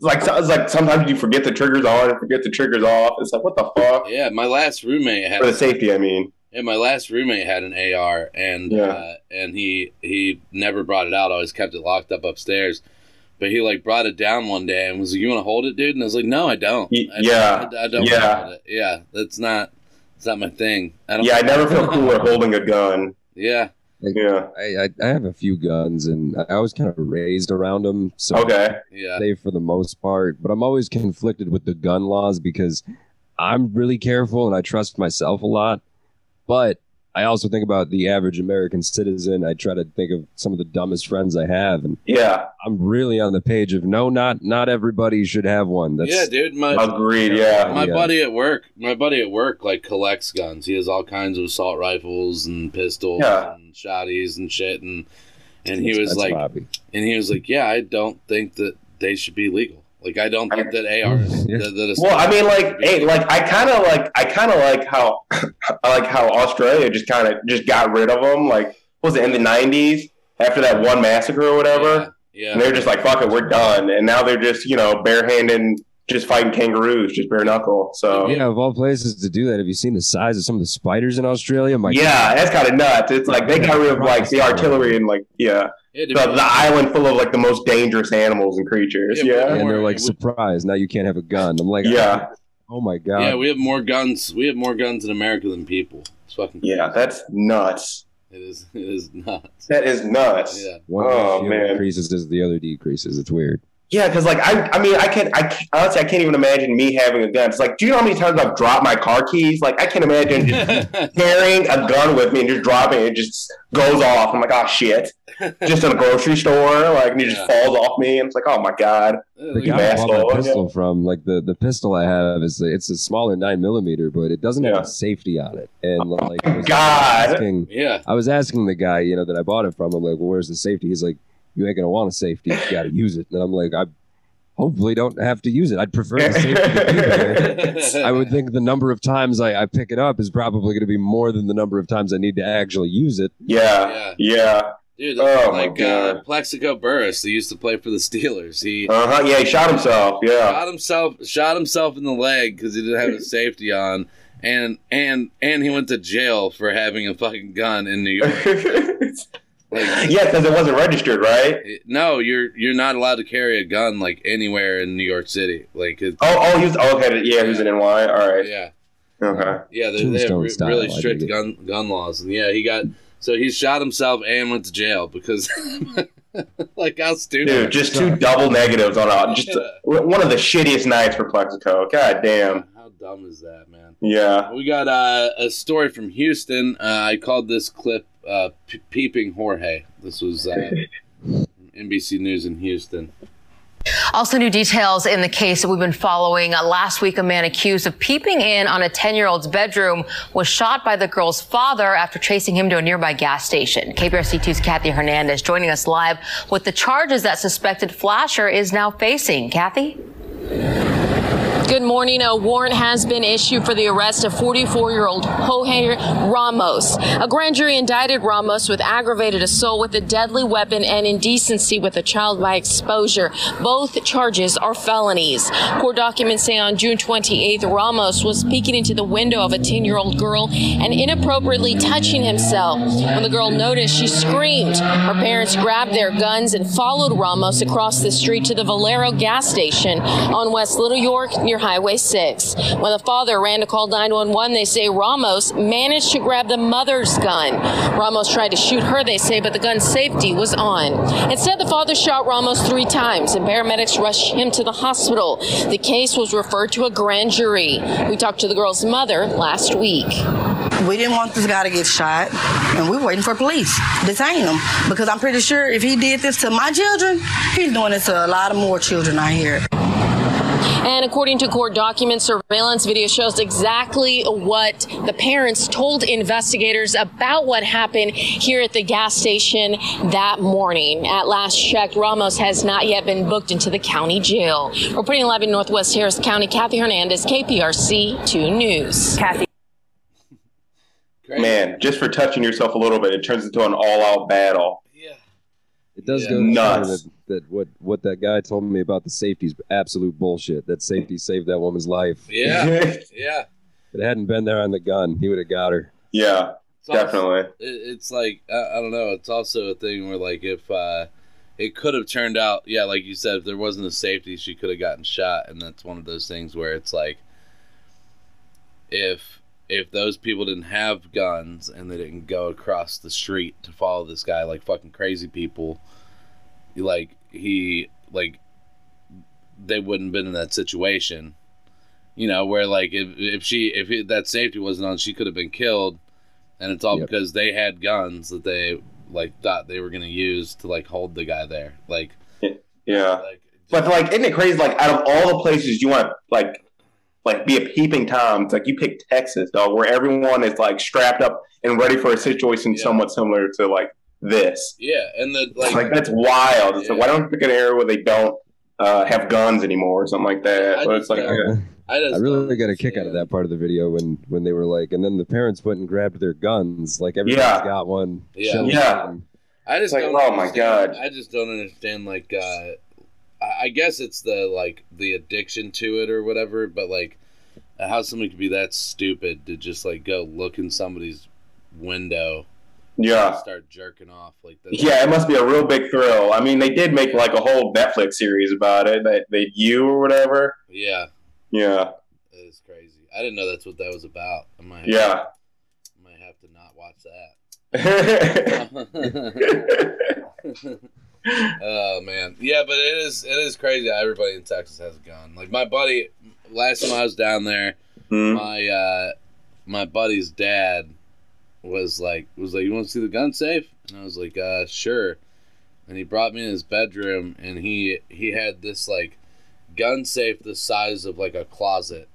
[SPEAKER 3] like it's like sometimes you forget the triggers on and forget the triggers off. It's like what the fuck
[SPEAKER 1] yeah. My last roommate had
[SPEAKER 3] for the safety. I mean,
[SPEAKER 1] Yeah, my last roommate had an AR, and
[SPEAKER 3] Yeah.
[SPEAKER 1] uh, and he he never brought it out. Always kept it locked up upstairs. But he like brought it down one day and was like, "You want to hold it, dude?" And I was like, "No, I don't. I,
[SPEAKER 3] yeah.
[SPEAKER 1] I, I don't
[SPEAKER 3] Yeah.
[SPEAKER 1] it. Yeah, that's not it's not my thing. I don't.
[SPEAKER 3] yeah, I never feel cooler holding a gun.
[SPEAKER 1] Yeah,
[SPEAKER 3] Yeah.
[SPEAKER 4] I, I, I have a few guns, and I I was kind of raised around them, so
[SPEAKER 3] Okay.
[SPEAKER 1] yeah,
[SPEAKER 4] safe for the most part. But I'm always conflicted with the gun laws because I'm really careful and I trust myself a lot. But I also think about the average American citizen. I try to think of some of the dumbest friends I have, and
[SPEAKER 3] Yeah,
[SPEAKER 4] I'm really on the page of no, not not everybody should have one. That's
[SPEAKER 1] yeah, dude. My
[SPEAKER 3] agreed. Yeah,
[SPEAKER 1] my
[SPEAKER 4] Yeah.
[SPEAKER 1] buddy at work, my buddy at work, like collects guns. He has all kinds of assault rifles and pistols
[SPEAKER 3] Yeah.
[SPEAKER 1] and shotties and shit. And and he was
[SPEAKER 4] that's
[SPEAKER 1] like,
[SPEAKER 4] Bobby.
[SPEAKER 1] and he was like, yeah, I don't think that they should be legal. Like I don't think that ARs.
[SPEAKER 4] Yeah.
[SPEAKER 1] that, that is-
[SPEAKER 3] Well, I mean, like, hey, like I kind of like I kind of like how I like how Australia just kind of just got rid of them. Like, was it in the '90s after that one massacre or whatever?
[SPEAKER 1] Yeah.
[SPEAKER 3] And they're just like, "Fuck it, we're done." And now they're just you know barehanded, just fighting kangaroos, just bare knuckle. So
[SPEAKER 4] Yeah, of all places to do that, have you seen the size of some of the spiders in Australia? My
[SPEAKER 3] yeah, that's kind of nuts. It's like they got rid of like the artillery and like yeah,
[SPEAKER 1] Yeah,
[SPEAKER 3] the, the island full of like the most dangerous animals and creatures.
[SPEAKER 1] Yeah,
[SPEAKER 3] Yeah,
[SPEAKER 4] and they're like
[SPEAKER 1] We-
[SPEAKER 4] surprised now you can't have a gun. I'm like,
[SPEAKER 3] yeah,
[SPEAKER 4] oh my god.
[SPEAKER 1] yeah, we have more guns. We have more guns in America than people. It's fucking.
[SPEAKER 3] yeah. That's nuts.
[SPEAKER 1] It is. It is nuts.
[SPEAKER 3] That is nuts.
[SPEAKER 1] Yeah.
[SPEAKER 4] One
[SPEAKER 3] Oh, man.
[SPEAKER 4] increases as the other decreases. It's weird.
[SPEAKER 3] Yeah, because like I, I mean, I can't. I can, honestly, I can't even imagine me having a gun. It's like, do you know how many times I've dropped my car keys? Like, I can't imagine just carrying a gun with me and just dropping it. It just goes off. I'm like, oh shit! Just in a grocery store, like, and it just
[SPEAKER 1] Yeah.
[SPEAKER 3] falls off me. And it's like, oh my god.
[SPEAKER 4] The
[SPEAKER 1] Yeah,
[SPEAKER 4] guy I bought
[SPEAKER 3] asshole,
[SPEAKER 4] my pistol from, like the, the pistol I have is it's a smaller nine millimeter, but it doesn't
[SPEAKER 3] Yeah.
[SPEAKER 4] have a safety on it. And like, I was
[SPEAKER 3] God.
[SPEAKER 4] asking,
[SPEAKER 1] yeah.
[SPEAKER 4] I was asking the guy, you know, that I bought it from. I'm like, well, where's the safety? He's like, you ain't gonna want a safety. You got to use it. And I'm like, I hopefully don't have to use it. I'd prefer the safety to be there. I would think the number of times I, I pick it up is probably going to be more than the number of times I need to actually use it.
[SPEAKER 3] Yeah, yeah.
[SPEAKER 1] Dude,
[SPEAKER 3] Oh, my
[SPEAKER 1] like uh, Plaxico Burress, he used to play for the Steelers. He
[SPEAKER 3] Uh huh. Yeah, he shot himself. Yeah.
[SPEAKER 1] shot himself shot himself in the leg because he didn't have his safety on, and and and he went to jail for having a fucking gun in New York. Like,
[SPEAKER 3] yeah, because it wasn't registered, right?
[SPEAKER 1] no, you're you're not allowed to carry a gun like anywhere in New York City. Like, it,
[SPEAKER 3] Oh, oh, he was oh, okay. Yeah, he was an NY. All right.
[SPEAKER 1] yeah,
[SPEAKER 3] Okay.
[SPEAKER 1] yeah, they, they have re-
[SPEAKER 4] style,
[SPEAKER 1] really strict gun gun laws, and yeah, he got so he shot himself and went to jail because, like, how stupid.
[SPEAKER 3] Dude, just two double negatives on a just
[SPEAKER 1] Yeah.
[SPEAKER 3] one of the shittiest nights for Plaxico. God damn.
[SPEAKER 1] How dumb is that, man?
[SPEAKER 3] Yeah.
[SPEAKER 1] We got uh, a story from Houston. Uh, I called this clip uh, P- "Peeping Jorge." This was uh, NBC News in Houston.
[SPEAKER 8] Also, new details in the case that we've been following. Uh, last week, a man accused of peeping in on a 10 year old's bedroom was shot by the girl's father after chasing him to a nearby gas station. KPRC2's Kathy Hernandez joining us live with the charges that suspected flasher is now facing. Kathy?
[SPEAKER 9] Good morning. A warrant has been issued for the arrest of 44 year old Jorge Ramos. A grand jury indicted Ramos with aggravated assault with a deadly weapon and indecency with a child by exposure. Both charges are felonies. Court documents say on June 28th, Ramos was peeking into the window of a 10 year old girl and inappropriately touching himself. When the girl noticed, she screamed. Her parents grabbed their guns and followed Ramos across the street to the Valero gas station on West Little York near Highway 6. When the father ran to call 911, they say Ramos managed to grab the mother's gun. Ramos tried to shoot her, they say, but the gun's safety was on. Instead, the father shot Ramos three times, and paramedics rushed him to the hospital. The case was referred to a grand jury. We talked to the girl's mother last week.
[SPEAKER 10] We didn't want this guy to get shot, and we were waiting for police to detain him because I'm pretty sure if he did this to my children, he's doing this to a lot of more children out here.
[SPEAKER 9] And according to court documents, surveillance video shows exactly what the parents told investigators about what happened here at the gas station that morning. At last check, Ramos has not yet been booked into the county jail. Reporting live in Northwest Harris County, Kathy Hernandez, KPRC 2 News.
[SPEAKER 8] Kathy.
[SPEAKER 3] Man, just for touching yourself a little bit, it turns into an all-out battle.
[SPEAKER 4] Yeah, it does
[SPEAKER 1] Yeah.
[SPEAKER 4] go to show
[SPEAKER 3] Nuts.
[SPEAKER 4] That, that what what that guy told me about the safety is absolute bullshit. That safety saved that woman's life.
[SPEAKER 1] Yeah, yeah.
[SPEAKER 4] If it hadn't been there on the gun, he would have got her.
[SPEAKER 3] yeah,
[SPEAKER 1] It's also-
[SPEAKER 3] definitely.
[SPEAKER 1] it- it's like I, I don't know. It's also a thing where like if uh, it could have turned out, yeah, like you said, if there wasn't a safety, she could have gotten shot, and that's one of those things where it's like if if those people didn't have guns and they didn't go across the street to follow this guy like fucking crazy people, like he like they wouldn't been in that situation You know, where like if if she if it, that safety wasn't on, she could have been killed, and it's all
[SPEAKER 4] Yep.
[SPEAKER 1] because they had guns that they like thought they were gonna use to like hold the guy there. Like,
[SPEAKER 3] Yeah.
[SPEAKER 1] like
[SPEAKER 3] But like, isn't it crazy? Like, out of all the places you want to like, like be a peeping tom, it's like you pick Texas, dog, where everyone is like strapped up and ready for a situation
[SPEAKER 1] Yeah.
[SPEAKER 3] somewhat similar to like this.
[SPEAKER 1] yeah, and the
[SPEAKER 3] Like,
[SPEAKER 1] like,
[SPEAKER 3] that's wild. It's like, why don't you pick an area where they don't uh, have guns anymore or something like that?
[SPEAKER 1] I
[SPEAKER 3] but it's like,
[SPEAKER 1] don't-
[SPEAKER 3] yeah.
[SPEAKER 1] I just
[SPEAKER 4] I really
[SPEAKER 1] don't
[SPEAKER 4] got a kick out of that part of the video when when they were like, and then the parents went and grabbed their guns. Like everybody's
[SPEAKER 3] Yeah.
[SPEAKER 4] got one.
[SPEAKER 1] Yeah.
[SPEAKER 4] Shell's
[SPEAKER 3] Yeah.
[SPEAKER 4] one.
[SPEAKER 1] I just
[SPEAKER 3] It's like, oh my God.
[SPEAKER 1] I just don't understand like uh I I guess it's the like the addiction to it or whatever, but like how somebody could be that stupid to just like go look in somebody's window and
[SPEAKER 3] yeah.
[SPEAKER 1] start jerking off like that.
[SPEAKER 3] Yeah, it must be a real big thrill. I mean, they did make like a whole Netflix series about it. That they you or whatever.
[SPEAKER 1] Yeah,
[SPEAKER 3] Yeah,
[SPEAKER 1] it is crazy. I didn't know that's what that was about. I might
[SPEAKER 3] yeah.
[SPEAKER 1] I might have to not watch that. oh man, yeah, but it is it is crazy. Everybody in Texas has a gun. Like my buddy, last time I was down there,
[SPEAKER 3] Hmm.
[SPEAKER 1] my uh, my buddy's dad was like was like, "You want to see the gun safe?" And I was like, "Uh, sure." And he brought me in his bedroom, and he he had this like gun safe the size of like a closet.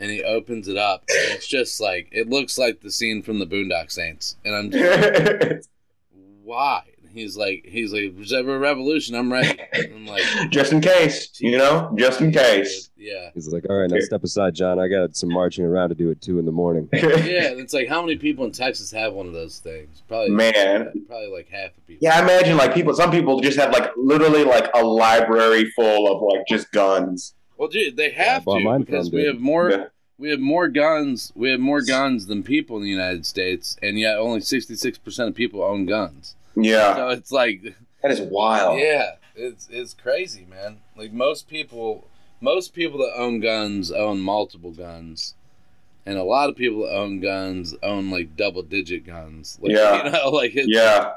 [SPEAKER 1] And he opens it up, and it's just like it looks like the scene from the Boondock Saints, and I'm just why? And he's like, he's like, "There's ever a revolution, I'm ready." I'm like,
[SPEAKER 3] just in case, you know, just in case.
[SPEAKER 1] yeah,
[SPEAKER 4] He's like, all right, now step aside, John. I got some marching around to do at two in the morning.
[SPEAKER 1] yeah. It's like how many people in Texas have one of those things? Probably,
[SPEAKER 3] Man.
[SPEAKER 1] probably like half the people.
[SPEAKER 3] Yeah, I imagine like people. Some people just have like literally like a library full of like just guns.
[SPEAKER 1] Well, dude, they have
[SPEAKER 4] well,
[SPEAKER 1] to
[SPEAKER 4] mine
[SPEAKER 1] because
[SPEAKER 4] from
[SPEAKER 1] we
[SPEAKER 4] did.
[SPEAKER 1] have more.
[SPEAKER 3] Yeah.
[SPEAKER 1] We have more guns. We have more guns than people in the United States, and yet only sixty-six percent of people own guns.
[SPEAKER 3] Yeah,
[SPEAKER 1] So it's like,
[SPEAKER 3] that is wild.
[SPEAKER 1] yeah, it's it's crazy, man. Like most people, most people that own guns own multiple guns, and a lot of people that own guns own like double-digit guns. Like,
[SPEAKER 3] Yeah.
[SPEAKER 1] you know, like it's,
[SPEAKER 3] Yeah,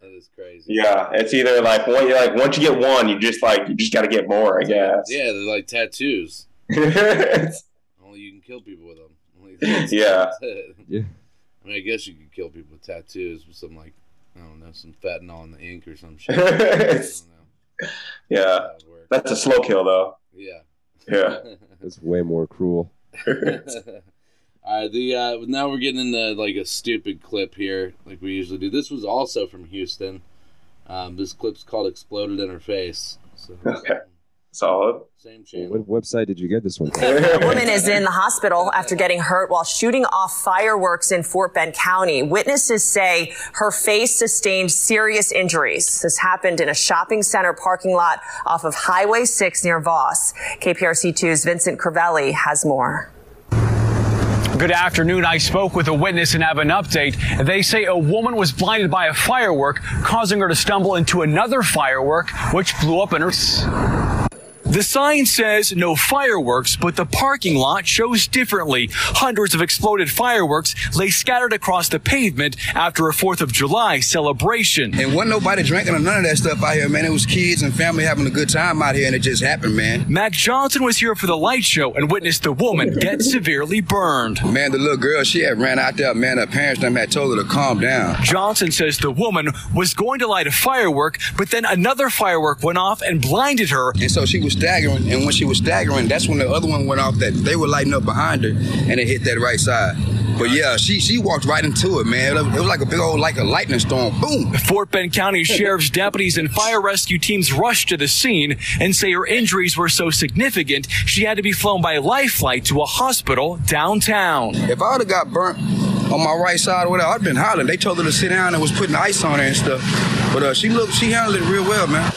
[SPEAKER 1] that is crazy.
[SPEAKER 3] yeah. It's either like one, you're like once you get one, you just like you just got to get more. I guess.
[SPEAKER 1] Yeah, they're like tattoos. Only you can kill people with them. Like, that's-
[SPEAKER 3] Yeah.
[SPEAKER 1] that's it.
[SPEAKER 4] Yeah.
[SPEAKER 1] I mean, I guess you could kill people with tattoos with some like I don't know, some fentanyl in the ink or some shit. I don't know.
[SPEAKER 3] yeah,
[SPEAKER 1] that
[SPEAKER 3] that's a slow kill though.
[SPEAKER 1] Yeah.
[SPEAKER 3] Yeah.
[SPEAKER 4] It's way more cruel.
[SPEAKER 1] All right, the uh, now we're getting into like a stupid clip here, like we usually do. This was also from Houston. Um, this clip's called "Exploded in Her Face." So,
[SPEAKER 3] Okay. Solid.
[SPEAKER 1] Same channel.
[SPEAKER 4] What website did you get this one? from?
[SPEAKER 11] A woman is in the hospital after getting hurt while shooting off fireworks in Fort Bend County. Witnesses say her face sustained serious injuries. This happened in a shopping center parking lot off of Highway 6 near Voss. KPRC2's Vincent Crivelli has more.
[SPEAKER 12] Good afternoon. I spoke with a witness and have an update. They say a woman was blinded by a firework, causing her to stumble into another firework, which blew up in her. The sign says no fireworks, but the parking lot shows differently. Hundreds of exploded fireworks lay scattered across the pavement after a 4th of July celebration.
[SPEAKER 13] And wasn't nobody drinking or none of that stuff out here, man. It was kids and family having a good time out here, and it just happened, man.
[SPEAKER 12] Mac Johnson was here for the light show and witnessed the woman get severely burned.
[SPEAKER 13] Man, the little girl, she had ran out there, man. Her parents them had told her to calm down.
[SPEAKER 12] Johnson says the woman was going to light a firework, but then another firework went off and blinded her.
[SPEAKER 13] And so she was staggering, and when she was staggering, that's when the other one went off that they were lighting up behind her, and it hit that right side. But yeah, she she walked right into it, man. It was, it was like a big old, like a lightning storm. Boom.
[SPEAKER 12] Fort Bend County Sheriff's deputies and fire rescue teams rushed to the scene and say her injuries were so significant she had to be flown by life flight to a hospital downtown.
[SPEAKER 13] If I would have got burnt on my right side or whatever, I'd been hollering. They told her to sit down and was putting ice on her and stuff. But uh, she looked, she handled it real well, man.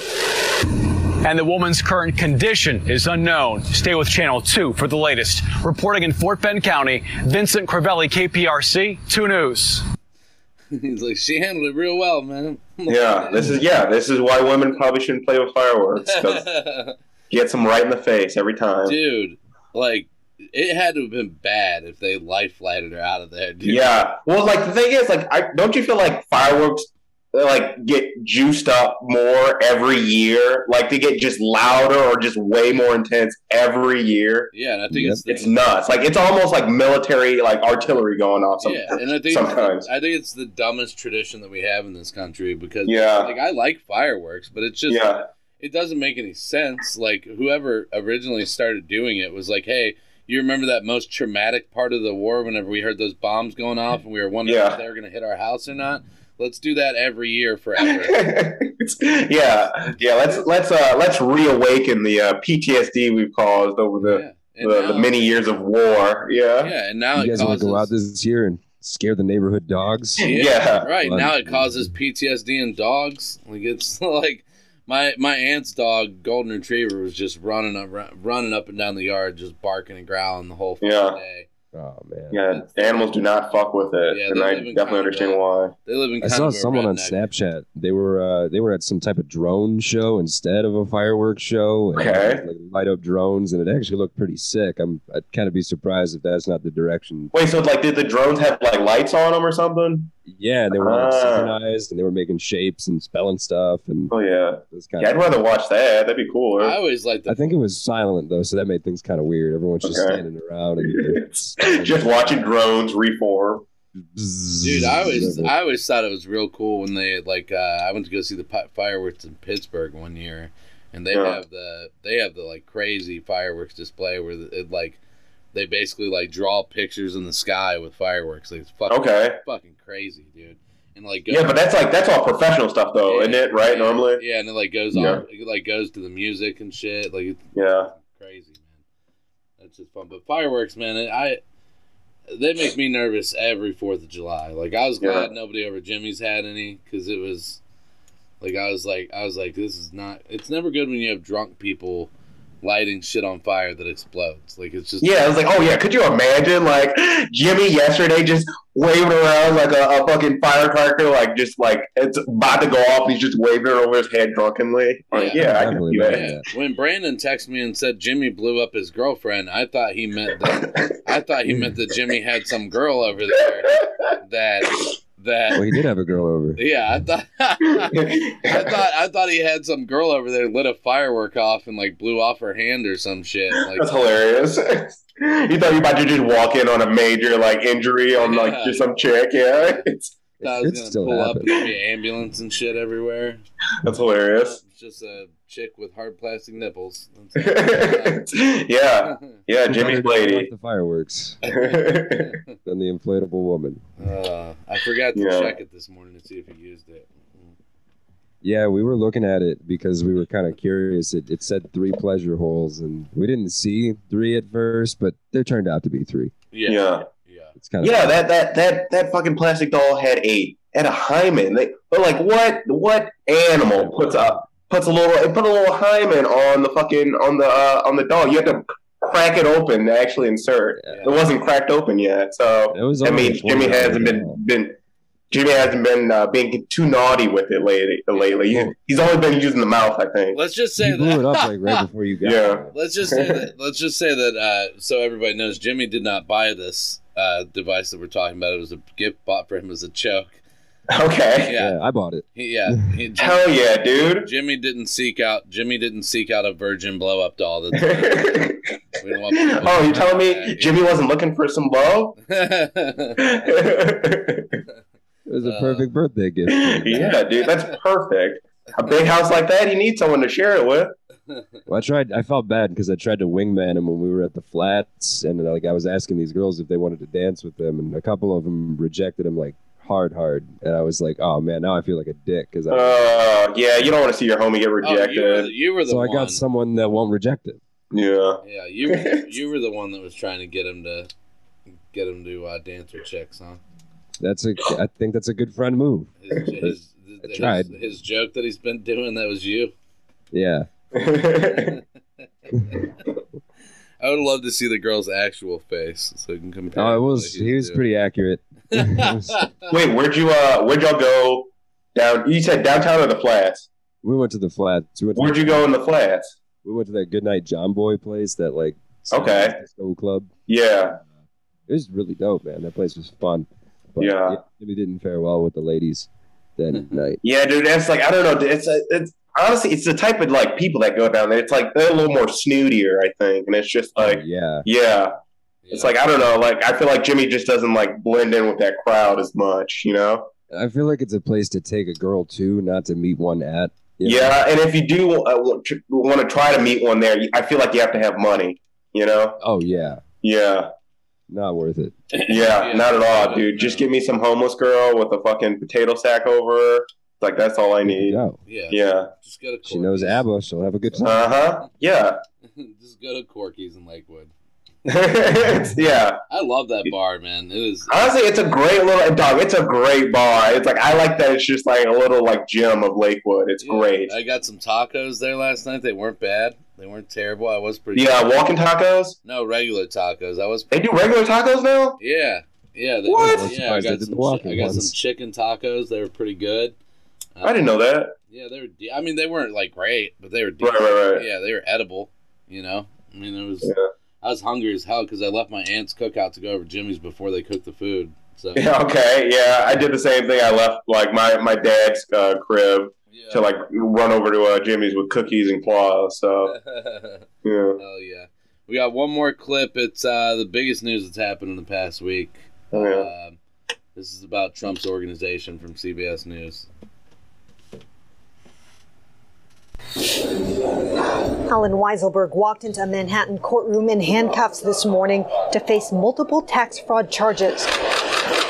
[SPEAKER 12] And the woman's current condition is unknown. Stay with Channel 2 for the latest. Reporting in Fort Bend County, Vincent Crivelli, KPRC, 2 News.
[SPEAKER 1] He's like, she handled it real well, man.
[SPEAKER 3] Yeah, this is yeah, this is why women probably shouldn't play with fireworks. you get them right in the face every time.
[SPEAKER 1] dude, like it had to have been bad if they life flighted her out of there, dude.
[SPEAKER 3] Yeah. Well, like the thing is, like, I don't you feel like fireworks they like get juiced up more every year. Like they get just louder or just way more intense every year.
[SPEAKER 1] Yeah, and I think it's
[SPEAKER 3] It's nuts. Like it's almost like military, like artillery going off. Some,
[SPEAKER 1] yeah, and I think
[SPEAKER 3] sometimes.
[SPEAKER 1] I think it's the dumbest tradition that we have in this country because
[SPEAKER 3] Yeah.
[SPEAKER 1] like I like fireworks, but it's just
[SPEAKER 3] Yeah.
[SPEAKER 1] it doesn't make any sense. Like whoever originally started doing it was like, hey. You remember that most traumatic part of the war whenever we heard those bombs going off and we were wondering
[SPEAKER 3] Yeah.
[SPEAKER 1] if they were going to hit our house or not? Let's do that every year forever.
[SPEAKER 3] yeah, yeah. Let's let's uh let's reawaken the uh, PTSD we've caused over the the, the many years of war. Yeah,
[SPEAKER 1] yeah, and now
[SPEAKER 4] you
[SPEAKER 1] it
[SPEAKER 4] guys want to go out this year and scare the neighborhood dogs? Yeah.
[SPEAKER 1] Right
[SPEAKER 4] Fun.
[SPEAKER 1] now it causes PTSD in dogs. Like it's like my my aunt's dog, golden retriever, was just running up running up and down the yard, just barking and growling the whole
[SPEAKER 3] Yeah.
[SPEAKER 1] day.
[SPEAKER 4] Oh man.
[SPEAKER 3] yeah. Animals do not fuck with it,
[SPEAKER 1] Yeah,
[SPEAKER 3] and I
[SPEAKER 1] live in
[SPEAKER 3] definitely understand why.
[SPEAKER 1] They live in
[SPEAKER 4] I saw
[SPEAKER 1] of
[SPEAKER 4] someone on Snapchat. They were uh, they were at some type of drone show instead of a fireworks show. and,
[SPEAKER 3] Okay.
[SPEAKER 4] like, light up drones, and it actually looked pretty sick. I'm I'd kind of be surprised if that's not the direction.
[SPEAKER 3] Wait, so like, did the drones have like lights on them or something?
[SPEAKER 4] Yeah, and they were like,
[SPEAKER 3] Ah.
[SPEAKER 4] synchronized, and they were making shapes and spelling stuff, and
[SPEAKER 3] Oh yeah,
[SPEAKER 4] kind
[SPEAKER 3] yeah. I'd rather watch that. That'd be cooler.
[SPEAKER 1] I always like
[SPEAKER 4] I think it was silent though, so that made things kind of weird. Everyone's just
[SPEAKER 3] Okay.
[SPEAKER 4] standing around and
[SPEAKER 3] just watching drones reform.
[SPEAKER 1] Dude, I always I always thought it was real cool when they like uh, I went to go see the fireworks in Pittsburgh one year, and they
[SPEAKER 3] Yeah.
[SPEAKER 1] have the they have the like crazy fireworks display where it like they basically like draw pictures in the sky with fireworks. Like it's fucking
[SPEAKER 3] Okay.
[SPEAKER 1] fucking crazy, dude. And like
[SPEAKER 3] Yeah, but that's like that's all professional stuff though, isn't it? Right? Normally.
[SPEAKER 1] yeah, and it like goes
[SPEAKER 3] Yeah.
[SPEAKER 1] off it like goes to the music and shit. Like it's
[SPEAKER 3] Yeah.
[SPEAKER 1] crazy, man. That's just fun. But fireworks, man, I they make me nervous every Fourth of July. Like I was glad
[SPEAKER 3] Yeah.
[SPEAKER 1] nobody over Jimmy's had any because it was like I was like I was like this is not. It's never good when you have drunk people lighting shit on fire that explodes. Like it's just
[SPEAKER 3] Yeah, I was like, oh yeah, could you imagine like Jimmy yesterday just waving around like a, a fucking firecracker, like just like it's about to go off, he's just waving it over his head drunkenly. Like, yeah, I can see that.
[SPEAKER 1] Yeah. When Brandon texted me and said Jimmy blew up his girlfriend, I thought he meant that I thought he meant that Jimmy had some girl over there that that
[SPEAKER 4] Well, he did have a girl over.
[SPEAKER 1] Yeah, I thought I thought I thought he had some girl over there lit a firework off and like blew off her hand or some shit. Like
[SPEAKER 3] That's hilarious. you thought you about to just walk in on a major like injury on like
[SPEAKER 1] Yeah.
[SPEAKER 3] just some chick, yeah. It's,
[SPEAKER 1] I was
[SPEAKER 3] It
[SPEAKER 1] gonna
[SPEAKER 3] still
[SPEAKER 1] pull up
[SPEAKER 3] happens.
[SPEAKER 1] and be ambulance and shit everywhere.
[SPEAKER 3] That's hilarious.
[SPEAKER 1] It's just a chick with hard plastic nipples.
[SPEAKER 3] yeah, yeah, Jimmy's
[SPEAKER 4] Better
[SPEAKER 3] lady.
[SPEAKER 4] The fireworks than the inflatable woman.
[SPEAKER 1] Uh, I forgot to
[SPEAKER 4] Yeah.
[SPEAKER 1] check it this morning to see if he used it.
[SPEAKER 4] Yeah, we were looking at it because we were kind of curious. It, it said three pleasure holes, and we didn't see three at first, but there turned out to be three.
[SPEAKER 3] Yeah.
[SPEAKER 4] It's kind of
[SPEAKER 3] Yeah, that that that that fucking plastic doll had a had a hymen. They, but like, what what animal puts a puts a little put a little hymen on the fucking on the uh, on the doll? You have to crack it open to actually insert. It wasn't cracked open yet, so it
[SPEAKER 4] was
[SPEAKER 3] that
[SPEAKER 4] only
[SPEAKER 3] means
[SPEAKER 4] a
[SPEAKER 3] Jimmy hasn't been been. Jimmy hasn't been uh, being too naughty with it lately. Lately, he's only been using the mouth. I think.
[SPEAKER 1] Let's just say
[SPEAKER 4] You blew
[SPEAKER 1] that
[SPEAKER 4] it up like right before you got
[SPEAKER 3] Yeah.
[SPEAKER 4] it.
[SPEAKER 1] Let's just say that. Let's just say that. Uh, so everybody knows, Jimmy did not buy this uh, device that we're talking about. It was a gift bought for him as a joke.
[SPEAKER 3] Okay.
[SPEAKER 1] Yeah.
[SPEAKER 4] I bought it.
[SPEAKER 1] He, yeah. He, Jimmy,
[SPEAKER 3] Hell yeah, dude.
[SPEAKER 1] Jimmy didn't seek out. Jimmy didn't seek out a virgin blow up doll. That's, we want
[SPEAKER 3] Oh, you
[SPEAKER 1] know
[SPEAKER 3] telling me
[SPEAKER 1] that.
[SPEAKER 3] Jimmy wasn't looking for some blow?
[SPEAKER 4] It was a perfect birthday gift.
[SPEAKER 3] yeah, dude, that's perfect. A big house like that, you need someone to share it with.
[SPEAKER 4] Well, I tried. I felt bad because I tried to wingman him when we were at the flats, and like I was asking these girls if they wanted to dance with them, and a couple of them rejected him like hard, hard. And I was like, oh man, now I feel like a dick because I.
[SPEAKER 3] Uh, yeah, you don't want to see your homie get
[SPEAKER 1] Oh,
[SPEAKER 3] rejected.
[SPEAKER 1] you were the, you were the
[SPEAKER 4] so
[SPEAKER 1] one.
[SPEAKER 4] I got someone that won't reject it.
[SPEAKER 3] Yeah.
[SPEAKER 1] Yeah, you were, you were the one that was trying to get him to get him to uh, dance with chicks, huh?
[SPEAKER 4] That's a. I think that's a good friend move.
[SPEAKER 1] His, his,
[SPEAKER 4] I
[SPEAKER 1] his,
[SPEAKER 4] tried.
[SPEAKER 1] his joke that he's been doing that was you.
[SPEAKER 4] Yeah.
[SPEAKER 1] I would love to see the girl's actual face so we can compare.
[SPEAKER 4] Oh, it was. He was pretty accurate.
[SPEAKER 3] Wait, where'd you uh where'd y'all go down you said downtown or the flats?
[SPEAKER 4] we went to the flats. We
[SPEAKER 3] Where'd you go in the flats?
[SPEAKER 4] We went to that Goodnight John Boy place. That like.
[SPEAKER 3] Okay.
[SPEAKER 4] Disco club.
[SPEAKER 3] Yeah.
[SPEAKER 4] It was really dope, man. That place was fun. But
[SPEAKER 3] Yeah.
[SPEAKER 4] Jimmy didn't fare well with the ladies. that night.
[SPEAKER 3] Yeah, dude, that's like I don't know. It's it's honestly it's the type of like people that go down there. It's like they're a little more snootier, I think, and it's just like
[SPEAKER 4] yeah,
[SPEAKER 3] yeah. It's like I don't know. Like I feel like Jimmy just doesn't like blend in with that crowd as much, you know.
[SPEAKER 4] I feel like it's a place to take a girl to, not to meet one at. you know?
[SPEAKER 3] Yeah, and if you do uh, want to- want to try to meet one there, I feel like you have to have money. You know?
[SPEAKER 4] Oh yeah,
[SPEAKER 3] Yeah.
[SPEAKER 4] not worth it.
[SPEAKER 3] Yeah, not at all, dude. Just give me some homeless girl with a fucking potato sack over her. Like that's all I need.
[SPEAKER 4] Go.
[SPEAKER 1] Yeah.
[SPEAKER 3] Yeah.
[SPEAKER 1] Just go to
[SPEAKER 4] She knows ABBA. She'll have a good time.
[SPEAKER 3] Uh huh. Yeah.
[SPEAKER 1] Just go to Corky's in Lakewood.
[SPEAKER 3] yeah.
[SPEAKER 1] I love that bar, man. It is.
[SPEAKER 3] Honestly, it's a great little dog. It's a great bar. It's like I like that. It's just like a little like gym of Lakewood. It's great.
[SPEAKER 1] I got some tacos there last night. They weren't bad. They weren't terrible. I was pretty.
[SPEAKER 3] Yeah, walking tacos.
[SPEAKER 1] No regular tacos. I was.
[SPEAKER 3] They do regular tacos now.
[SPEAKER 1] Yeah, yeah. They,
[SPEAKER 3] What?
[SPEAKER 1] Yeah, I got some. I got
[SPEAKER 4] ones.
[SPEAKER 1] some chicken tacos. They were pretty good.
[SPEAKER 3] I didn't know that.
[SPEAKER 1] Yeah, they were. de- I mean, they weren't like great, but they were.
[SPEAKER 3] Right, right, right.
[SPEAKER 1] Yeah, they were edible. You know, I mean, it was.
[SPEAKER 3] Yeah.
[SPEAKER 1] I was hungry as hell because I left my aunt's cookout to go over Jimmy's before they cooked the food. So
[SPEAKER 3] Yeah, okay. Yeah, I did the same thing. I left like my my dad's uh, crib to like run over to uh, Jimmy's with cookies and claws. So yeah.
[SPEAKER 1] Hell yeah. We got one more clip. It's uh, the biggest news that's happened in the past week.
[SPEAKER 3] Oh, yeah.
[SPEAKER 1] Um, this is about Trump's organization from CBS News.
[SPEAKER 14] Allen Weisselberg walked into a Manhattan courtroom in handcuffs this morning to face multiple tax fraud charges.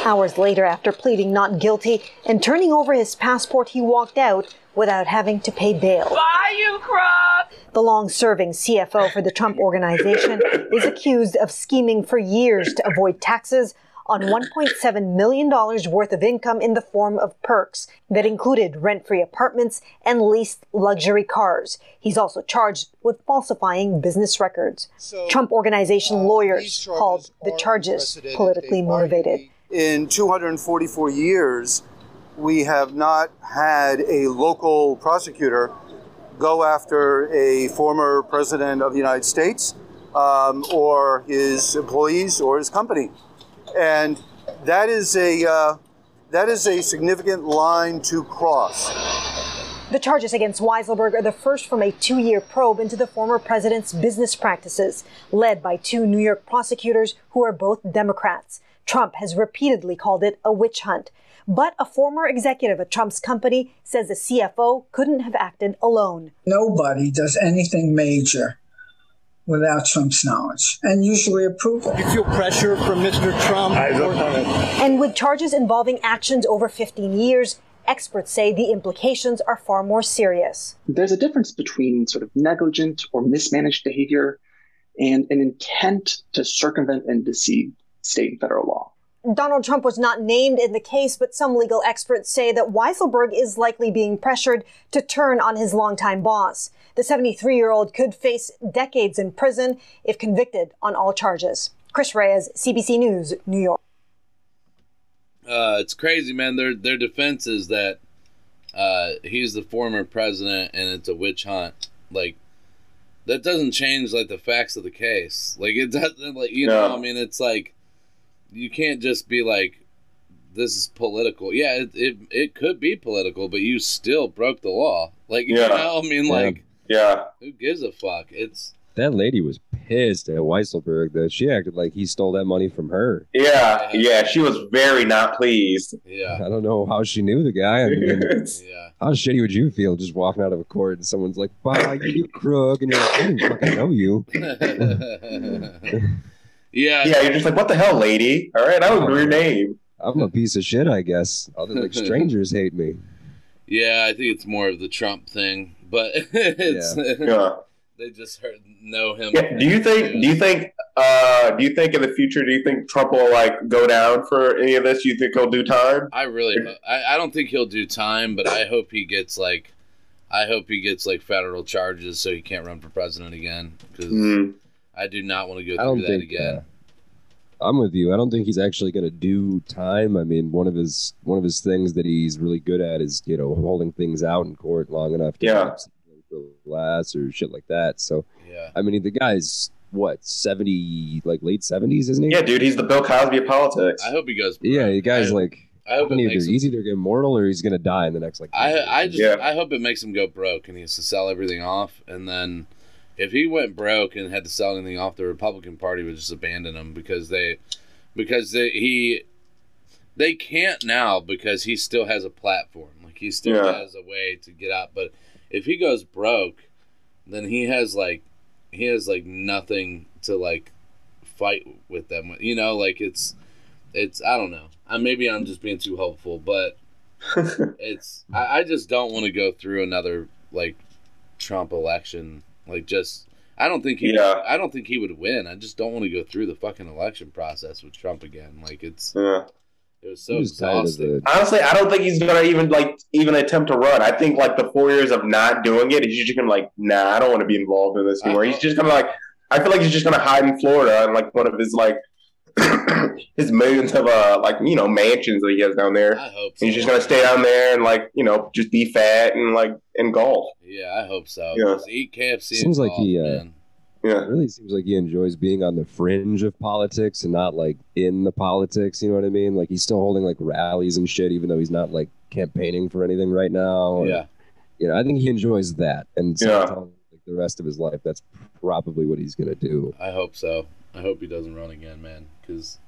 [SPEAKER 14] Hours later, after pleading not guilty and turning over his passport, he walked out without having to pay bail.
[SPEAKER 15] Buy you crop.
[SPEAKER 14] The long serving CFO for the Trump organization is accused of scheming for years to avoid taxes on $1.7 million worth of income in the form of perks that included rent free apartments and leased luxury cars. He's also charged with falsifying business records. Trump organization lawyers called the charges politically motivated.
[SPEAKER 16] In 244 years, we have not had a local prosecutor go after a former president of the United States um, or his employees or his company. And that is a, uh, that is a significant line to cross.
[SPEAKER 14] The charges against Weisselberg are the first from a two year probe into the former president's business practices, led by two New York prosecutors who are both Democrats. Trump has repeatedly called it a witch hunt. But a former executive at Trump's company says the CFO couldn't have acted alone.
[SPEAKER 17] Nobody does anything major without Trump's knowledge and usually approval.
[SPEAKER 12] You feel pressure from Mr. Trump?
[SPEAKER 14] I don't And with charges involving actions over 15 years, experts say the implications are far more serious.
[SPEAKER 18] There's a difference between sort of negligent or mismanaged behavior and an intent to circumvent and deceive state and federal law.
[SPEAKER 14] Donald Trump was not named in the case, but some legal experts say that Weisselberg is likely being pressured to turn on his longtime boss. The 73 year old could face decades in prison if convicted on all charges. Chris Reyes, CBS News, New York.
[SPEAKER 1] Uh, it's crazy, man. Their their defense is that uh, he's the former president and it's a witch hunt. Like that doesn't change like the facts of the case. Like it doesn't like you know. I mean, it's like you can't just be like this is political. Yeah, it it, it could be political, but you still broke the law. Like you
[SPEAKER 3] Yeah.
[SPEAKER 1] know, I mean,
[SPEAKER 4] Yeah.
[SPEAKER 1] like
[SPEAKER 3] Yeah.
[SPEAKER 1] who gives a fuck? It's
[SPEAKER 4] That lady was pissed at Weisselberg that she acted like he stole that money from her.
[SPEAKER 3] Yeah. Yeah. She was very not pleased.
[SPEAKER 1] Yeah.
[SPEAKER 4] I don't know how she knew the guy. I mean,
[SPEAKER 1] yeah.
[SPEAKER 4] how shitty would you feel just walking out of a court and someone's like, "Bye, you, you crook," and you're like, "I didn't fucking know you."
[SPEAKER 1] yeah.
[SPEAKER 3] Yeah. You're just like, what the hell, lady? All right, I don't know your name.
[SPEAKER 4] I'm a piece of shit, I guess. Other like strangers hate me.
[SPEAKER 1] Yeah, I think it's more of the Trump thing, but it's
[SPEAKER 3] Yeah.
[SPEAKER 1] they just heard, know him.
[SPEAKER 3] Yeah, do you think? Do you think? Uh, do you think in the future? Do you think Trump will like go down for any of this? Do you think he'll do time?
[SPEAKER 1] I really, I, I don't think he'll do time, but I hope he gets like, I hope he gets like federal charges so he can't run for president again because
[SPEAKER 3] Mhm.
[SPEAKER 1] I do not want to go
[SPEAKER 4] I
[SPEAKER 1] through that
[SPEAKER 4] think.
[SPEAKER 1] again.
[SPEAKER 4] Uh, I'm with you. I don't think he's actually going to do time. I mean, one of his one of his things that he's really good at is you know holding things out in court long enough to
[SPEAKER 3] Yeah.
[SPEAKER 4] last or shit like that. So
[SPEAKER 1] yeah,
[SPEAKER 4] I mean, the guy's what seventy, like late seventies, isn't he?
[SPEAKER 3] Yeah, dude, he's the Bill Cosby of politics.
[SPEAKER 1] I hope he goes.
[SPEAKER 4] Yeah, the guy's like
[SPEAKER 1] I hope it
[SPEAKER 4] Either,
[SPEAKER 1] makes him,
[SPEAKER 4] he's either immortal or he's gonna die in the next like.
[SPEAKER 1] I I just I hope it makes him go broke and he has to sell everything off and then if he went broke and had to sell anything off, the Republican Party would just abandon him because they because they, he they can't now because he still has a platform. Like he still
[SPEAKER 3] Yeah.
[SPEAKER 1] has a way to get out. But if he goes broke, then he has like he has like nothing to like fight with them. with. You know, like it's it's I don't know. I maybe I'm just being too hopeful, but it's I, I just don't want to go through another like Trump election. Like just I don't think he
[SPEAKER 3] Yeah.
[SPEAKER 1] I don't think he would win. I just don't want to go through the fucking election process with Trump again. Like it's
[SPEAKER 3] Yeah.
[SPEAKER 1] it was so
[SPEAKER 4] I'm just tired of
[SPEAKER 1] exhausting.
[SPEAKER 3] Honestly, I don't think he's gonna even like even attempt to run. I think like the four years of not doing it, he's just gonna like, nah, I don't want to be involved in this anymore. He's just gonna like, I feel like he's just gonna hide in Florida and like one of his like his millions of uh like you know mansions that he has down there.
[SPEAKER 1] I hope so.
[SPEAKER 3] He's just gonna stay down there and like you know just be fat and like and golf.
[SPEAKER 1] Yeah, I hope so.
[SPEAKER 3] Yeah.
[SPEAKER 1] Just eat KFC.
[SPEAKER 4] Seems
[SPEAKER 1] and
[SPEAKER 4] like he, uh,
[SPEAKER 1] man.
[SPEAKER 3] Yeah.
[SPEAKER 4] It really seems like he enjoys being on the fringe of politics and not like in the politics. You know what I mean? Like he's still holding like rallies and shit, even though he's not like campaigning for anything right now. or-
[SPEAKER 1] Yeah.
[SPEAKER 4] You know, I think he enjoys that, and so
[SPEAKER 3] Yeah.
[SPEAKER 4] like the rest of his life, that's probably what he's gonna do.
[SPEAKER 1] I hope so. I hope he doesn't run again, man. Because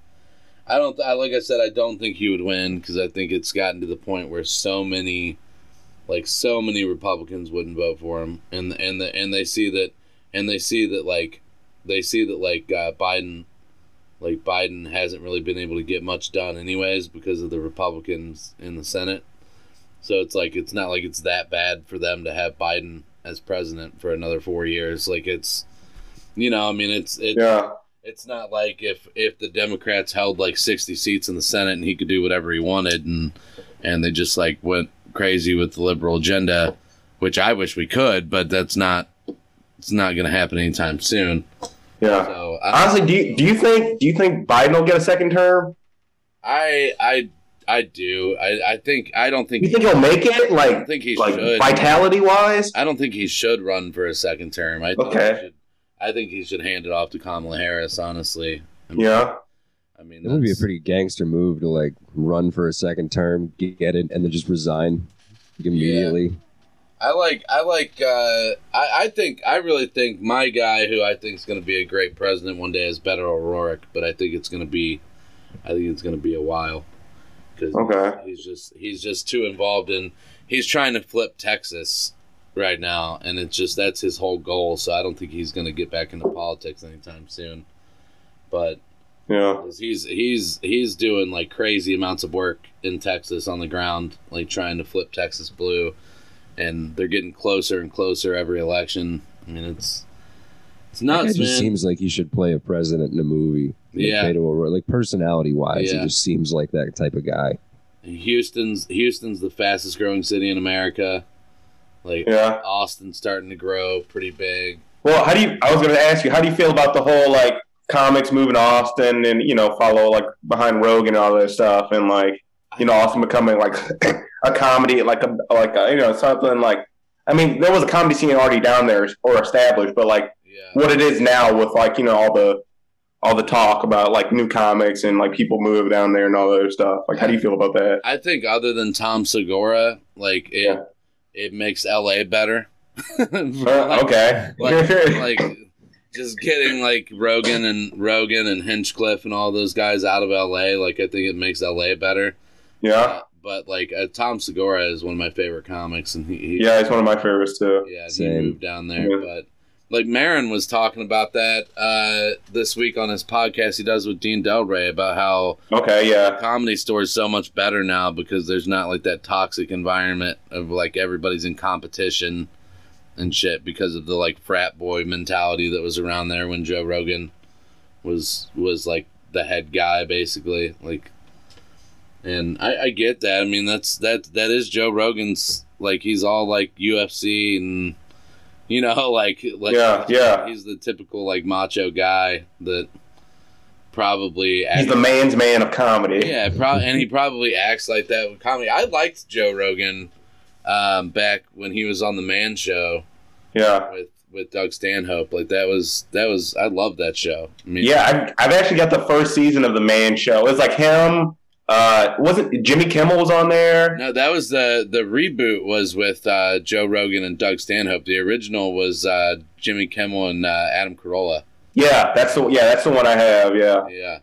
[SPEAKER 1] I don't. I, like I said, I don't think he would win because I think it's gotten to the point where so many, like so many Republicans wouldn't vote for him, and and the, and they see that, and they see that like, they see that like uh, Biden, like Biden hasn't really been able to get much done anyways because of the Republicans in the Senate. So it's like it's not like it's that bad for them to have Biden as president for another four years. Like it's, you know, I mean, it's it's
[SPEAKER 3] Yeah.
[SPEAKER 1] It's not like if if the Democrats held like sixty seats in the Senate and he could do whatever he wanted and and they just like went crazy with the liberal agenda, which I wish we could, but that's not it's not going to happen anytime soon.
[SPEAKER 3] Yeah.
[SPEAKER 1] So I,
[SPEAKER 3] Honestly, do you, do you think do you think Biden will get a second term?
[SPEAKER 1] I I I do. I I think I don't think
[SPEAKER 3] You think he'll make it? Like
[SPEAKER 1] don't think he
[SPEAKER 3] like
[SPEAKER 1] should.
[SPEAKER 3] vitality wise?
[SPEAKER 1] I don't think he should run for a second term. I think
[SPEAKER 3] Okay.
[SPEAKER 1] He should, I think he should hand it off to Kamala Harris. Honestly, I mean,
[SPEAKER 3] Yeah.
[SPEAKER 1] I mean,
[SPEAKER 4] It would be a pretty gangster move to like run for a second term, get it, and then just resign immediately.
[SPEAKER 1] I like I like uh, I I think I really think my guy who I think is going to be a great president one day is Beto O'Rourke, but I think it's going to be I think it's going to be a while because
[SPEAKER 3] Okay.
[SPEAKER 1] he's just he's just too involved in he's trying to flip Texas right now, and it's just that's his whole goal. So I don't think he's going to get back into politics anytime soon. But
[SPEAKER 3] Yeah.
[SPEAKER 1] 'cause he's he's he's doing like crazy amounts of work in Texas on the ground, like trying to flip Texas blue, and they're getting closer and closer every election. I mean, it's it's
[SPEAKER 4] That guy
[SPEAKER 1] nuts,
[SPEAKER 4] just
[SPEAKER 1] man.
[SPEAKER 4] seems like he should play a president in a movie. Like
[SPEAKER 1] Yeah.
[SPEAKER 4] Beto like personality wise,
[SPEAKER 1] Yeah.
[SPEAKER 4] he just seems like that type of guy.
[SPEAKER 1] Houston's Houston's the fastest growing city in America. Like
[SPEAKER 3] Yeah.
[SPEAKER 1] Austin's starting to grow pretty big.
[SPEAKER 3] Well, how do you? I was going to ask you, how do you feel about the whole like comics moving to Austin and you know follow like behind Rogan and all that stuff and like you know Austin becoming like a comedy like a like a, you know something like I mean there was a comedy scene already down there or established, but like what it is now with like you know all the all the talk about like new comics and like people move down there and all that other stuff. Like, how do you feel about that?
[SPEAKER 1] I think other than Tom Segura, like it it makes LA better.
[SPEAKER 3] Uh, okay.
[SPEAKER 1] like, like just getting like Rogan and Rogan and Hinchcliffe and all those guys out of LA, like I think it makes LA better.
[SPEAKER 3] Yeah.
[SPEAKER 1] But like uh, Tom Segura is one of my favorite comics, and he, he
[SPEAKER 3] Yeah, he's one of my favorites too.
[SPEAKER 1] yeah, he moved down there.
[SPEAKER 3] Yeah.
[SPEAKER 1] But like Marin was talking about that uh, this week on his podcast he does with Dean Delray about how
[SPEAKER 3] Okay, yeah.
[SPEAKER 1] the comedy store is so much better now because there's not like that toxic environment of like everybody's in competition and shit because of the like frat boy mentality that was around there when Joe Rogan was was like the head guy basically like and I, I get that I mean that's that that is Joe Rogan's like he's all like UFC and you know like like
[SPEAKER 3] Yeah, yeah.
[SPEAKER 1] he's the typical like macho guy that probably
[SPEAKER 3] He's the man's man of comedy.
[SPEAKER 1] yeah, pro- and he probably acts like that with comedy. I liked Joe Rogan um, back when he was on the Man Show.
[SPEAKER 3] Yeah.
[SPEAKER 1] with with Doug Stanhope. Like that was that was I love that show. I mean,
[SPEAKER 3] Yeah, I've, I've actually got the first season of the Man Show. It's like him, Uh, wasn't Jimmy Kimmel was on there?
[SPEAKER 1] No, that was the the reboot was with uh, Joe Rogan and Doug Stanhope. The original was uh, Jimmy Kimmel and uh, Adam Carolla.
[SPEAKER 3] Yeah, that's the yeah, that's the one I have. Yeah,
[SPEAKER 1] Yeah,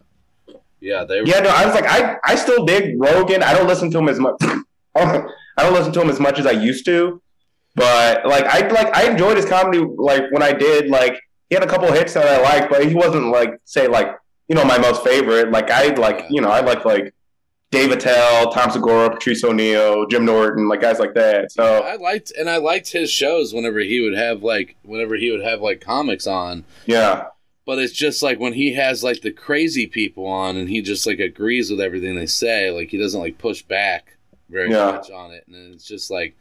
[SPEAKER 1] yeah, they were.
[SPEAKER 3] yeah. No, I was like, I I still dig Rogan. I don't listen to him as much. I don't listen to him as much as I used to, but like I like I enjoyed his comedy. Like when I did, like he had a couple of hits that I liked, but he wasn't like say like you know my most favorite. Like I like you know I like like Dave Attell, Tom Segura, Patrice O'Neal, Jim Norton, like guys like that. So
[SPEAKER 1] I liked and I liked his shows whenever he would have like whenever he would have like comics on.
[SPEAKER 3] yeah,
[SPEAKER 1] But it's just like when he has like the crazy people on and he just like agrees with everything they say, like he doesn't like push back very
[SPEAKER 3] Yeah.
[SPEAKER 1] much on it. And it's just like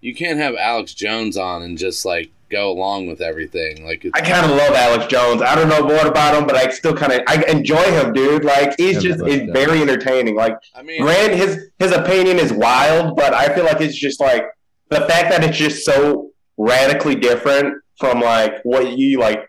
[SPEAKER 1] you can't have Alex Jones on and just like go along with everything. Like it's,
[SPEAKER 3] I kind of love Alex Jones. I don't know what about him, but I still kind of I enjoy him, dude. Like he's just he's very entertaining. Like
[SPEAKER 1] I mean,
[SPEAKER 3] Grant, his his opinion is wild, but I feel like it's just like the fact that it's just so radically different from like what you like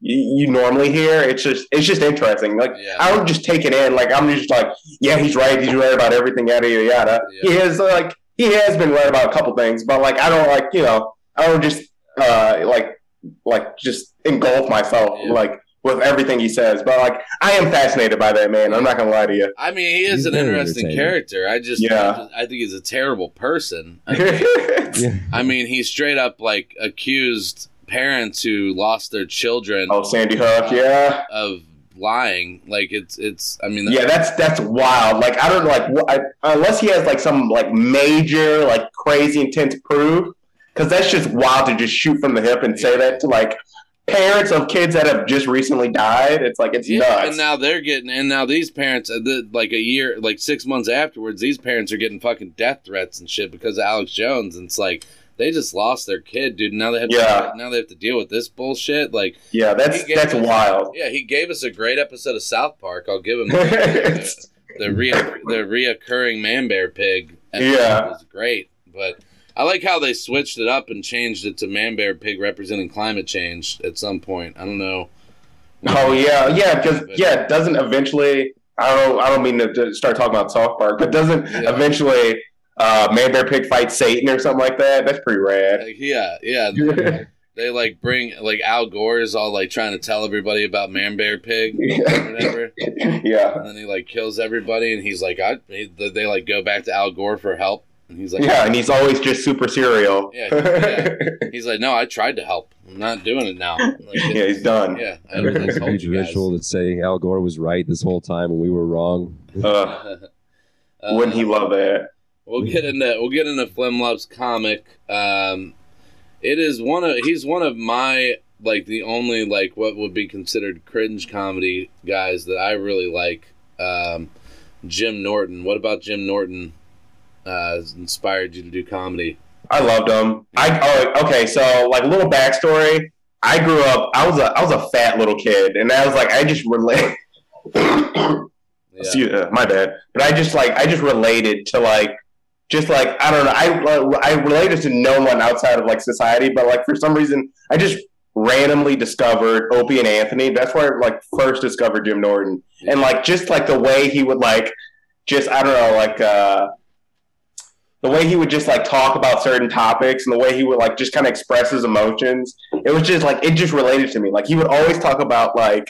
[SPEAKER 3] you, you normally hear. It's just it's just interesting. Like I don't just take it in. Like I'm just like, yeah, he's right. He's right about everything. Yada yada yada. He is like he has been right about a couple things, but like I don't like you know I don't just uh like like just engulf myself like with everything he says. But like I am fascinated by that man. I'm not gonna lie to you.
[SPEAKER 1] I mean, he is
[SPEAKER 3] He's
[SPEAKER 1] an interesting character. I just,
[SPEAKER 3] Yeah.
[SPEAKER 1] I, just- I think he's a terrible person. I mean, I mean, he straight up like accused parents who lost their children.
[SPEAKER 3] Oh, Sandy Hook, yeah.
[SPEAKER 1] of lying. Like it's, it's. I mean,
[SPEAKER 3] Yeah, that's that's wild. Like I don't like wh- I, unless he has like some like major like crazy intense proof, because that's just wild to just shoot from the hip and say that to like parents of kids that have just recently died. It's like it's
[SPEAKER 1] Yeah,
[SPEAKER 3] nuts.
[SPEAKER 1] and now they're getting, and now these parents, uh, the, like a year, like six months afterwards, these parents are getting fucking death threats and shit because of Alex Jones, and it's like they just lost their kid, dude. Now they have,
[SPEAKER 3] Yeah.
[SPEAKER 1] to, now they have to deal with this bullshit. Like,
[SPEAKER 3] yeah, that's that's
[SPEAKER 1] us-
[SPEAKER 3] wild.
[SPEAKER 1] Yeah, he gave us a great episode of South Park. I'll give him the, the rea the reoccurring man bear pig. episode
[SPEAKER 3] Yeah.
[SPEAKER 1] was great, but. I like how they switched it up and changed it to man bear pig representing climate change at some point. I don't know.
[SPEAKER 3] Oh yeah, yeah, because yeah, doesn't eventually. I don't. I don't mean to, start talking about South Park, but doesn't eventually uh, Man Bear Pig fight Satan or something like that? That's pretty rad.
[SPEAKER 1] Like, yeah, yeah. They, they like bring like Al Gore is all like trying to tell everybody about Man Bear Pig, or whatever.
[SPEAKER 3] yeah,
[SPEAKER 1] and then he like kills everybody, and he's like, I. He, they like go back to Al Gore for help, and he's like,
[SPEAKER 3] yeah, and he's always just super serial.
[SPEAKER 1] yeah, yeah. He's like, no, I tried to help. I'm not doing it now. Like,
[SPEAKER 3] Yeah, he's done.
[SPEAKER 1] Yeah, I
[SPEAKER 4] There's
[SPEAKER 1] already
[SPEAKER 4] a
[SPEAKER 1] told
[SPEAKER 4] huge
[SPEAKER 1] you guys.
[SPEAKER 4] visual that's saying Al Gore was right this whole time and we were wrong.
[SPEAKER 3] Uh, wouldn't he love that?
[SPEAKER 1] We'll get into we'll get into Flem Love's comic. Um, it is one of he's one of my like the only like what would be considered cringe comedy guys that I really like. Um, Jim Norton. What about Jim Norton? Uh, inspired you to do comedy?
[SPEAKER 3] I loved them. I oh, okay. So like a little backstory. I grew up. I was a I was a fat little kid, and I was like I just relate. Excuse- uh, my bad. But I just like I just related to like just like I don't know. I I related to no one outside of like society, but like for some reason I just randomly discovered Opie and Anthony. That's where I like first discovered Jim Norton, and like just like the way he would like just I don't know like. uh the way he would just like talk about certain topics and the way he would like just kind of express his emotions it was just like it just related to me. Like he would always talk about like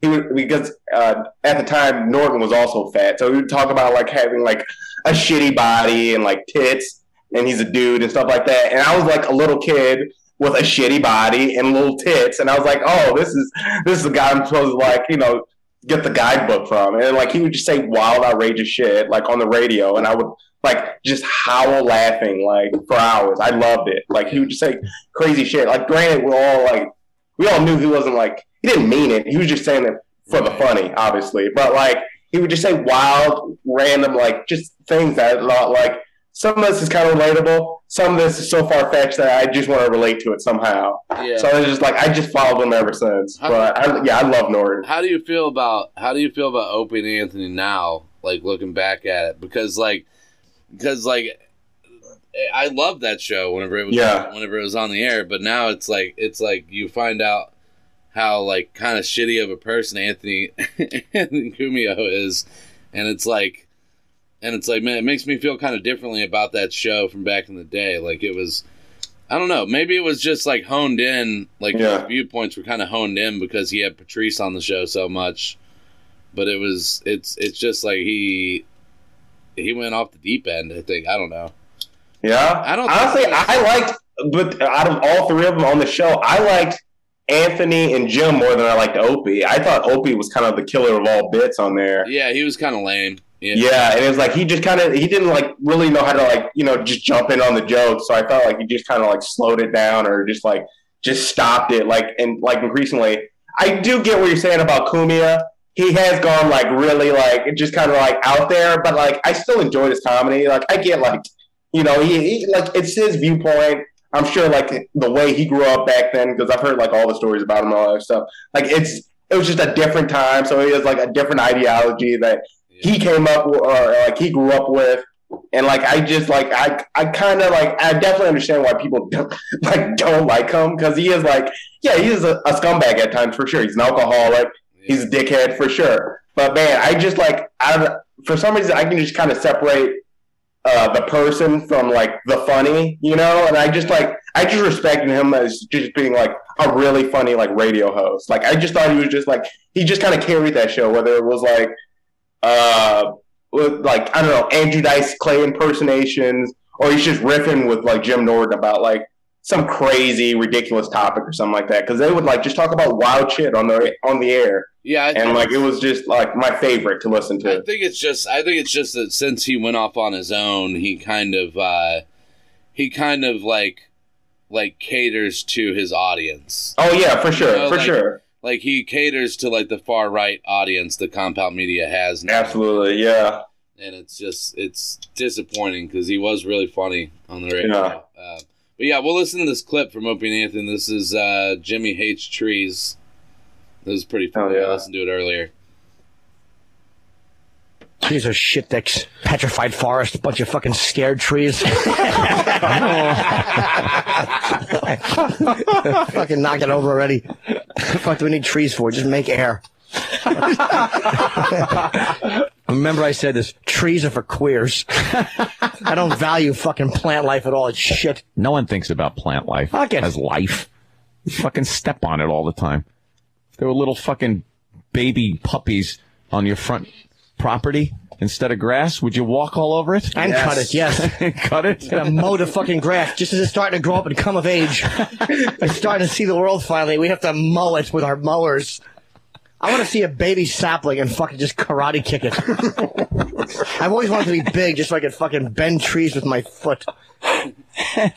[SPEAKER 3] he would because uh, at the time norton was also fat so he would talk about like having like a shitty body and like tits and he's a dude and stuff like that and i was like a little kid with a shitty body and little tits and i was like oh this is this is the guy i'm supposed to like you know get the guidebook from and like he would just say wild outrageous shit like on the radio and i would like just howl laughing like for hours. I loved it. Like he would just say crazy shit. Like granted, we're all like we all knew he wasn't like he didn't mean it. He was just saying it for the funny, obviously. But like he would just say wild, random, like just things that like some of this is kind of relatable. Some of this is so far fetched that I just want to relate to it somehow.
[SPEAKER 1] Yeah.
[SPEAKER 3] So it's just like I just followed him ever since. But I, yeah, I love Norton.
[SPEAKER 1] How do you feel about how do you feel about Opie and Anthony now? Like looking back at it, because like because like I love that show whenever it was
[SPEAKER 3] Yeah.
[SPEAKER 1] whenever it was on the air, but now it's like it's like you find out how like kind of shitty of a person Anthony Anthony Cumia is, and it's like and it's like man, it makes me feel kind of differently about that show from back in the day. Like it was, I don't know, maybe it was just like honed in, like
[SPEAKER 3] Yeah.
[SPEAKER 1] his viewpoints were kind of honed in because he had Patrice on the show so much. But it was, it's, it's just like he, he went off the deep end. I think I don't know.
[SPEAKER 3] Yeah,
[SPEAKER 1] I don't
[SPEAKER 3] honestly.
[SPEAKER 1] think-
[SPEAKER 3] I liked, but out of all three of them on the show, I liked Anthony and Jim more than I liked Opie. I thought Opie was kind of the killer of all bits on there.
[SPEAKER 1] Yeah, he was kind of lame. Yeah.
[SPEAKER 3] Yeah, and it was like he just kind of he didn't like really know how to like you know just jump in on the joke. So I felt like he just kind of like slowed it down or just like just stopped it. Like and like increasingly, I do get what you're saying about Cumia. He has gone like really like just kind of like out there, but like I still enjoy his comedy. Like I get like you know he, he like it's his viewpoint. I'm sure like the way he grew up back then because I've heard like all the stories about him and all that stuff. Like it's it was just a different time, so he has like a different ideology that he came up with, or like he grew up with, and like I just like I I kind of like I definitely understand why people don't, like don't like him because he is like yeah he is a, a scumbag at times for sure. He's an alcoholic. He's a dickhead for sure. But man, I just like I for some reason I can just kind of separate uh, the person from like the funny, you know, and I just like I just respected him as just being like a really funny like radio host. Like I just thought he was just like he just kind of carried that show, whether it was like uh with, like I don't know Andrew Dice Clay impersonations, or he's just riffing with like Jim Norton about like some crazy ridiculous topic or something like that because they would like just talk about wild shit on the on the air.
[SPEAKER 1] Yeah, I
[SPEAKER 3] and like it was just like my favorite to listen to.
[SPEAKER 1] I think it's just I think it's just that since he went off on his own, he kind of uh he kind of like like caters to his audience.
[SPEAKER 3] Oh yeah, for sure, for
[SPEAKER 1] like,
[SPEAKER 3] sure.
[SPEAKER 1] Like he caters to like the far right audience the Compound Media has now.
[SPEAKER 3] Absolutely, yeah.
[SPEAKER 1] And it's just it's disappointing because he was really funny on the radio.
[SPEAKER 3] Yeah.
[SPEAKER 1] Uh, but yeah, we'll listen to this clip from Opie and Anthony. This is uh, Jimmy hates trees. This is pretty funny. yeah. I listened to it earlier.
[SPEAKER 19] Trees are shit dicks. Petrified forest, bunch of fucking scared trees. fucking knock it over already. Fuck do we need trees for? Just make air. Remember I said this, trees are for queers. I don't value fucking plant life at all. It's shit.
[SPEAKER 20] No one thinks about plant life
[SPEAKER 19] Fuck it.
[SPEAKER 20] as life. You fucking step on it all the time. If there were little fucking baby puppies on your front property instead of grass, would you walk all over it?
[SPEAKER 19] And cut it, yes.
[SPEAKER 20] cut it?
[SPEAKER 19] Gonna mow the fucking grass just as it's starting to grow up and come of age. it's starting to see the world finally. We have to mow it with our mowers. I want to see a baby sapling and fucking just karate kick it. I've always wanted to be big just so I could fucking bend trees with my foot.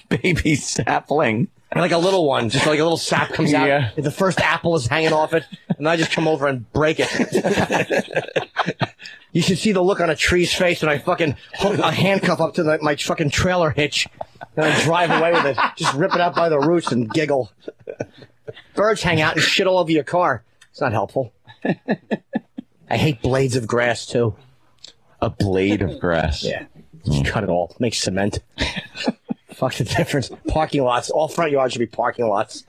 [SPEAKER 20] baby sapling.
[SPEAKER 19] Like a little one, just like a little sap comes out.
[SPEAKER 20] Yeah.
[SPEAKER 19] The first apple is hanging off it, and I just come over and break it. You should see the look on a tree's face when I fucking hook a handcuff up to the, my fucking trailer hitch, and I drive away with it. Just rip it out by the roots and giggle. Birds hang out and shit all over your car. It's not helpful. I hate blades of grass too.
[SPEAKER 20] A blade of grass.
[SPEAKER 19] Yeah. Just cut it all. Make cement. Fuck the difference. Parking lots. All front yards should be parking lots.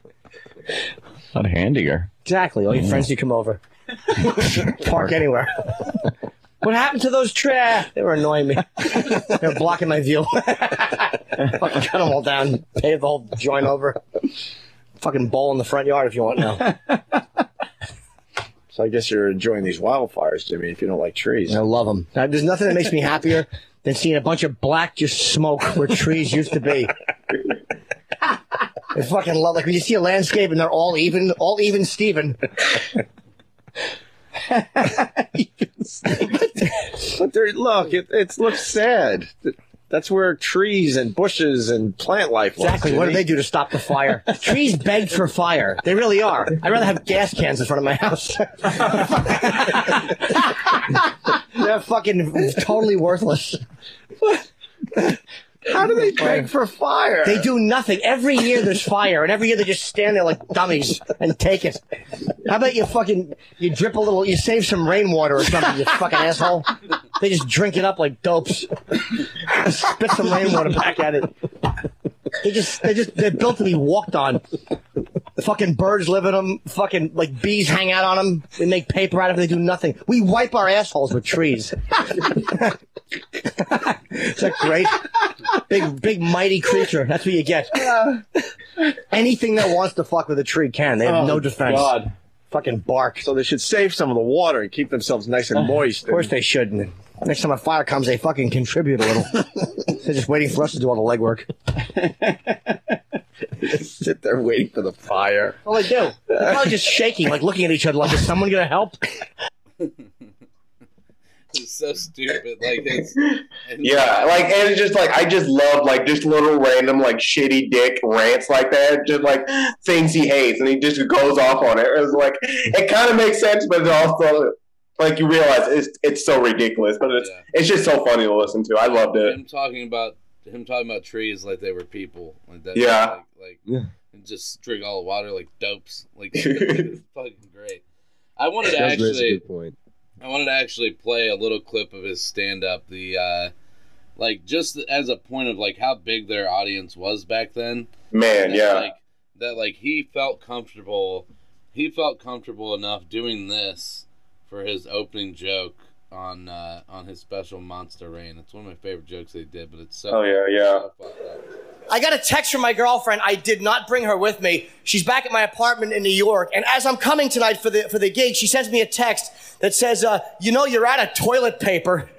[SPEAKER 20] Not handier.
[SPEAKER 19] Exactly. All your
[SPEAKER 20] Yeah.
[SPEAKER 19] friends you come over. Park anywhere. what happened to those trash? They were annoying me. they were blocking my view. Fucking cut them all down. Pave the whole joint over. Fucking bowl in the front yard if you want now.
[SPEAKER 21] So I guess you're enjoying these wildfires, Jimmy, if you don't like trees.
[SPEAKER 19] I love them. There's nothing that makes me happier than seeing a bunch of black just smoke where trees used to be. I fucking love like when you see a landscape and they're all even, all even Steven.
[SPEAKER 21] But there, look, it, it looks sad. That's where trees and bushes and plant life
[SPEAKER 19] Exactly. What do they do to stop the fire? Trees beg for fire. They really are. I'd rather have gas cans in front of my house. They're fucking totally worthless.
[SPEAKER 21] How do they beg for fire?
[SPEAKER 19] They do nothing. Every year there's fire, and every year they just stand there like dummies and take it. How about you fucking you drip a little, you save some rainwater or something, you fucking asshole. They just drink it up like dopes. Spit some rainwater back at it. They just they just they're built to be walked on. Fucking birds live in them. Fucking like bees hang out on them. They make paper out of it. They do nothing. We wipe our assholes with trees. Is that great? big, big, mighty creature. That's what you get. Anything that wants to fuck with a tree can. They have
[SPEAKER 20] Oh,
[SPEAKER 19] no defense.
[SPEAKER 20] God.
[SPEAKER 19] Fucking bark.
[SPEAKER 20] So they should save some of the water and keep themselves nice and moist.
[SPEAKER 19] Of course they shouldn't. Next time a fire comes, they fucking contribute a little. They're just waiting for us to do all the legwork.
[SPEAKER 20] sit there waiting for the fire.
[SPEAKER 19] All they do. They're probably just shaking, like looking at each other, like, is someone gonna help?
[SPEAKER 1] It's so stupid. Like it's
[SPEAKER 3] Yeah, like and it's just like I just love like just little random like shitty dick rants like that, just like things he hates, and he just goes off on it. It's like it kind of makes sense, but it also like you realize it's it's so ridiculous, but it's it's just so funny to listen to. I loved it.
[SPEAKER 1] him talking about him talking about trees like they were people. Like that.
[SPEAKER 3] Yeah.
[SPEAKER 1] Like, like yeah. and just drink all the water like dopes. Like it's fucking great. I wanted to
[SPEAKER 4] That's a
[SPEAKER 1] actually
[SPEAKER 4] good point.
[SPEAKER 1] I wanted to actually play a little clip of his stand up. The uh like just as a point of like how big their audience was back then.
[SPEAKER 3] Man, yeah.
[SPEAKER 1] Like that like he felt comfortable he felt comfortable enough doing this for his opening joke on uh on his special Monster Rain. It's one of my favorite jokes they did, but it's so
[SPEAKER 3] Oh yeah, yeah.
[SPEAKER 1] so fucked up.
[SPEAKER 19] I got a text from my girlfriend. I did not bring her with me. She's back at my apartment in New York. And as I'm coming tonight for the for the gig, she sends me a text that says, uh, "You know, you're out of toilet paper."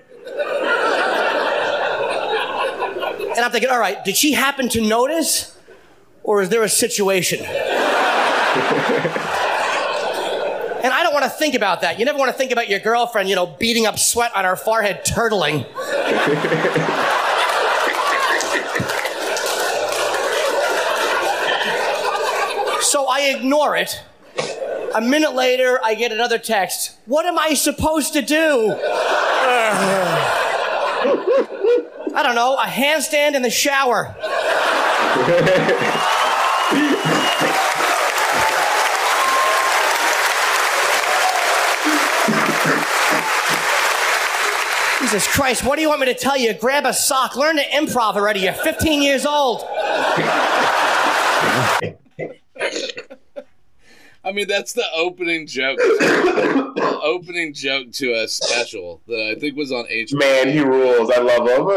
[SPEAKER 19] and I'm thinking, all right, did she happen to notice, or is there a situation? And I don't want to think about that. You never want to think about your girlfriend, you know, beating up sweat on her forehead, turtling. So I ignore it. A minute later, I get another text. What am I supposed to do? I don't know, a handstand in the shower. Jesus Christ, what do you want me to tell you? Grab a sock, learn to improv already. You're 15 years old.
[SPEAKER 1] I mean, that's the opening joke. the opening joke to a special that I think was on HBO.
[SPEAKER 3] Man, he rules. I love him.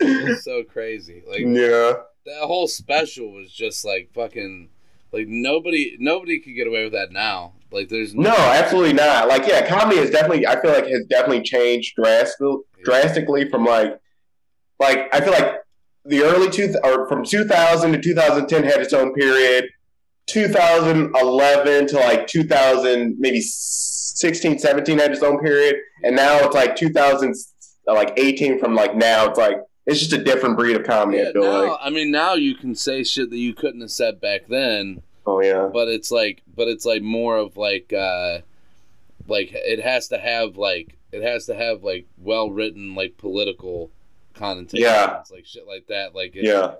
[SPEAKER 1] It's so crazy. Like,
[SPEAKER 3] yeah.
[SPEAKER 1] that whole special was just like fucking. Like nobody, nobody could get away with that now. Like, there's
[SPEAKER 3] No, absolutely not. Like, yeah, comedy has definitely. I feel like has definitely changed drastically, drastically from like, like I feel like the early two or from 2000 to 2010 had its own period. 2011 to like 2000, maybe 16, 17 had its own period, and now it's like 2000, like 18 from like now. It's like it's just a different breed of comedy. I feel
[SPEAKER 1] now,
[SPEAKER 3] like.
[SPEAKER 1] I mean, now you can say shit that you couldn't have said back then.
[SPEAKER 3] Oh yeah.
[SPEAKER 1] But it's like, but it's like more of like, uh like it has to have like it has to have like well written like political connotations,
[SPEAKER 3] Yeah.
[SPEAKER 1] like shit like that. Like
[SPEAKER 3] Yeah.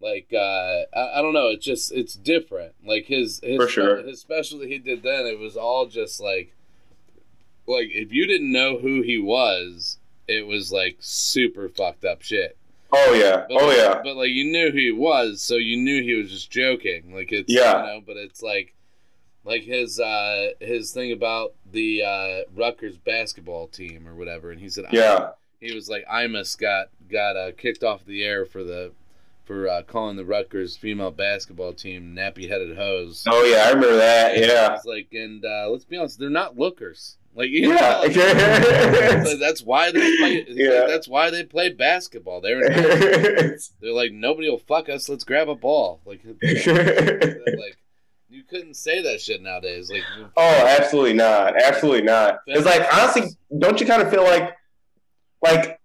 [SPEAKER 1] like uh I, I don't know. It's just it's different. Like his his
[SPEAKER 3] For sure.
[SPEAKER 1] his special that he did then, it was all just like like if you didn't know who he was, it was like super fucked up shit.
[SPEAKER 3] Oh yeah.
[SPEAKER 1] But,
[SPEAKER 3] oh
[SPEAKER 1] like,
[SPEAKER 3] yeah.
[SPEAKER 1] But like you knew who he was, so you knew he was just joking. Like it's
[SPEAKER 3] Yeah.
[SPEAKER 1] you know, but it's like like his uh his thing about the uh Rutgers basketball team or whatever, and he said
[SPEAKER 3] Yeah.
[SPEAKER 1] he was like Imus got got uh, kicked off the air for the for uh, calling the Rutgers female basketball team nappy headed hose.
[SPEAKER 3] Oh yeah, I remember that. Yeah.
[SPEAKER 1] It's like and uh, let's be honest, they're not lookers. Like
[SPEAKER 3] Yeah.
[SPEAKER 1] know, like, that's why they play. he's like, that's why they play basketball. They're they're like nobody will fuck us. Let's grab a ball. Like like you couldn't say that shit nowadays. Like
[SPEAKER 3] Oh, absolutely not. Absolutely not. It's like honestly, don't you kind of feel like, like,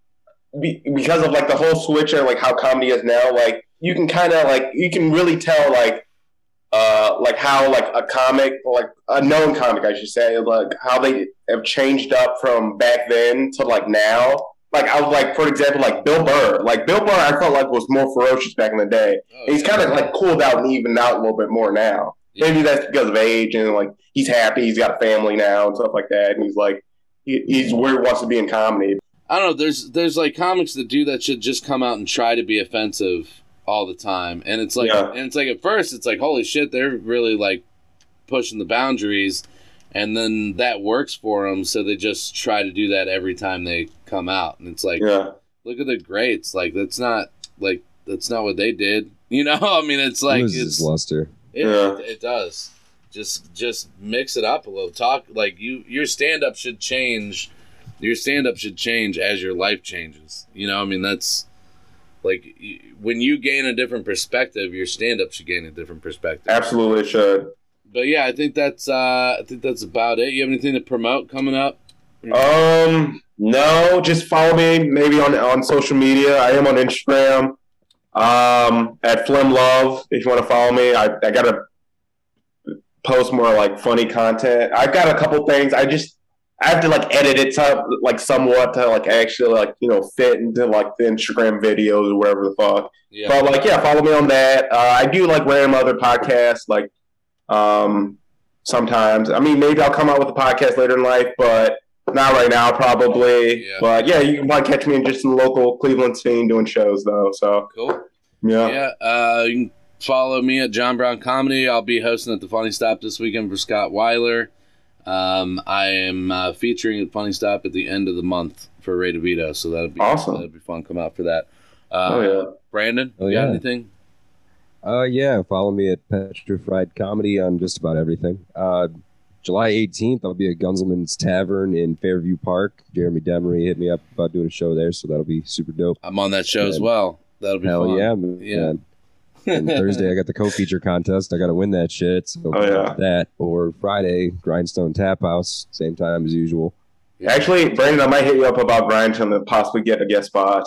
[SPEAKER 3] be, because of like the whole switch and like how comedy is now, like you can kind of like you can really tell like, uh, like how like a comic, like a known comic, I should say, like how they have changed up from back then to like now. Like I was like, for example, like Bill Burr. Like Bill Burr, I felt like was more ferocious back in the day. he's kind of like cooled out and evened out a little bit more now. Maybe that's because of age and like he's happy, he's got a family now and stuff like that, and he's like he, he's where he wants to be in comedy.
[SPEAKER 1] I don't know. There's there's like comics that do that should just come out and try to be offensive all the time, and it's like
[SPEAKER 3] Yeah.
[SPEAKER 1] and it's like at first it's like holy shit they're really like pushing the boundaries, and then that works for them, so they just try to do that every time they come out, and it's like
[SPEAKER 3] Yeah.
[SPEAKER 1] look at the greats. Like that's not like that's not what they did. You know, I mean, it's like
[SPEAKER 4] loses
[SPEAKER 1] it's
[SPEAKER 4] its luster.
[SPEAKER 1] It,
[SPEAKER 3] Yeah.
[SPEAKER 1] it, does. Just just mix it up a little. Talk like you your stand up should change. Your stand up should change as your life changes. You know, I mean that's like when you gain a different perspective, your stand up should gain a different perspective.
[SPEAKER 3] Absolutely should.
[SPEAKER 1] But yeah, I think that's uh I think that's about it. You have anything to promote coming up?
[SPEAKER 3] Um, no, just follow me maybe on on social media. I am on Instagram. Um, at Flem Love. If you want to follow me, I I gotta post more like funny content. I've got a couple things. I just I have to like edit it to like somewhat to like actually like you know fit into like the Instagram videos or whatever the fuck.
[SPEAKER 1] Yeah.
[SPEAKER 3] But like yeah, follow me on that. Uh, I do like random other podcasts like um sometimes. I mean maybe I'll come out with a podcast later in life, but not right now probably. But yeah, you can probably catch me in just in the local Cleveland scene doing shows though. So
[SPEAKER 1] Cool.
[SPEAKER 3] yeah.
[SPEAKER 1] Yeah, uh, you can follow me at John Brown Comedy. I'll be hosting at the Funny Stop this weekend for Scott Weiler. Um, I am uh, featuring at Funny Stop at the end of the month for Ray DeVito, so that'll be
[SPEAKER 3] Awesome.
[SPEAKER 1] That'll be fun. Come out for that. Uh,
[SPEAKER 4] Oh, yeah.
[SPEAKER 1] Brandon,
[SPEAKER 4] Oh,
[SPEAKER 1] you got
[SPEAKER 4] yeah.
[SPEAKER 1] anything?
[SPEAKER 4] Uh, yeah, follow me at Petrified Comedy on just about everything. Uh, July 18th, I'll be at Gunselman's Tavern in Fairview Park. Jeremy Demery hit me up about doing a show there, so that'll be super dope.
[SPEAKER 1] I'm on that show as well. That'll be
[SPEAKER 4] Hell
[SPEAKER 1] fun.
[SPEAKER 4] yeah, man.
[SPEAKER 1] Yeah.
[SPEAKER 4] And Thursday, I got the co-feature contest. I got to win that shit. So
[SPEAKER 3] Oh, yeah.
[SPEAKER 4] that or Friday, Grindstone Tap House, same time as usual.
[SPEAKER 3] Actually, Brandon, I might hit you up about Grindstone and possibly get a guest spot.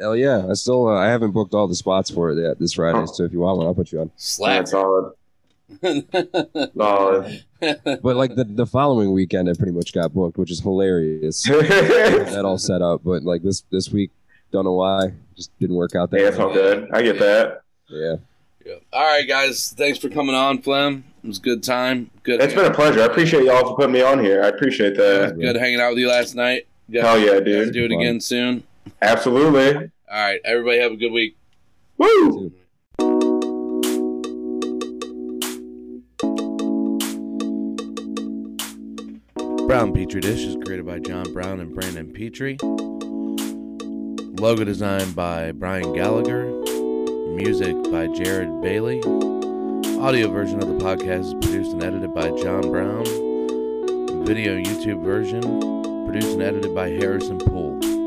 [SPEAKER 4] Hell yeah! I still uh, I haven't booked all the spots for it yet this Friday.
[SPEAKER 3] Oh.
[SPEAKER 4] So if you want one, I'll put you on.
[SPEAKER 1] Slack.
[SPEAKER 3] solid. solid.
[SPEAKER 4] But like the, the following weekend, I pretty much got booked, which is hilarious. that all set up, but like this this week, don't know why, just didn't work out. That
[SPEAKER 3] Yeah, it's all good. I get that. Yeah.
[SPEAKER 4] yeah.
[SPEAKER 1] All right, guys. Thanks for coming on, Flem. It was a good time. Good.
[SPEAKER 3] It's been a pleasure. I appreciate y'all for putting me on here. I appreciate that.
[SPEAKER 1] Good hanging out with you last night. Got-
[SPEAKER 3] Hell yeah,
[SPEAKER 1] got to
[SPEAKER 3] dude.
[SPEAKER 1] Do it again soon.
[SPEAKER 3] Absolutely.
[SPEAKER 1] All right, everybody have a good week.
[SPEAKER 3] Woo!
[SPEAKER 1] Brown Petri Dish is created by John Brown and Brandon Petrie. Logo designed by Brian Gallagher. Music by Jared Bailey. Audio version of the podcast is produced and edited by John Brown. Video YouTube version produced and edited by Harrison Poole.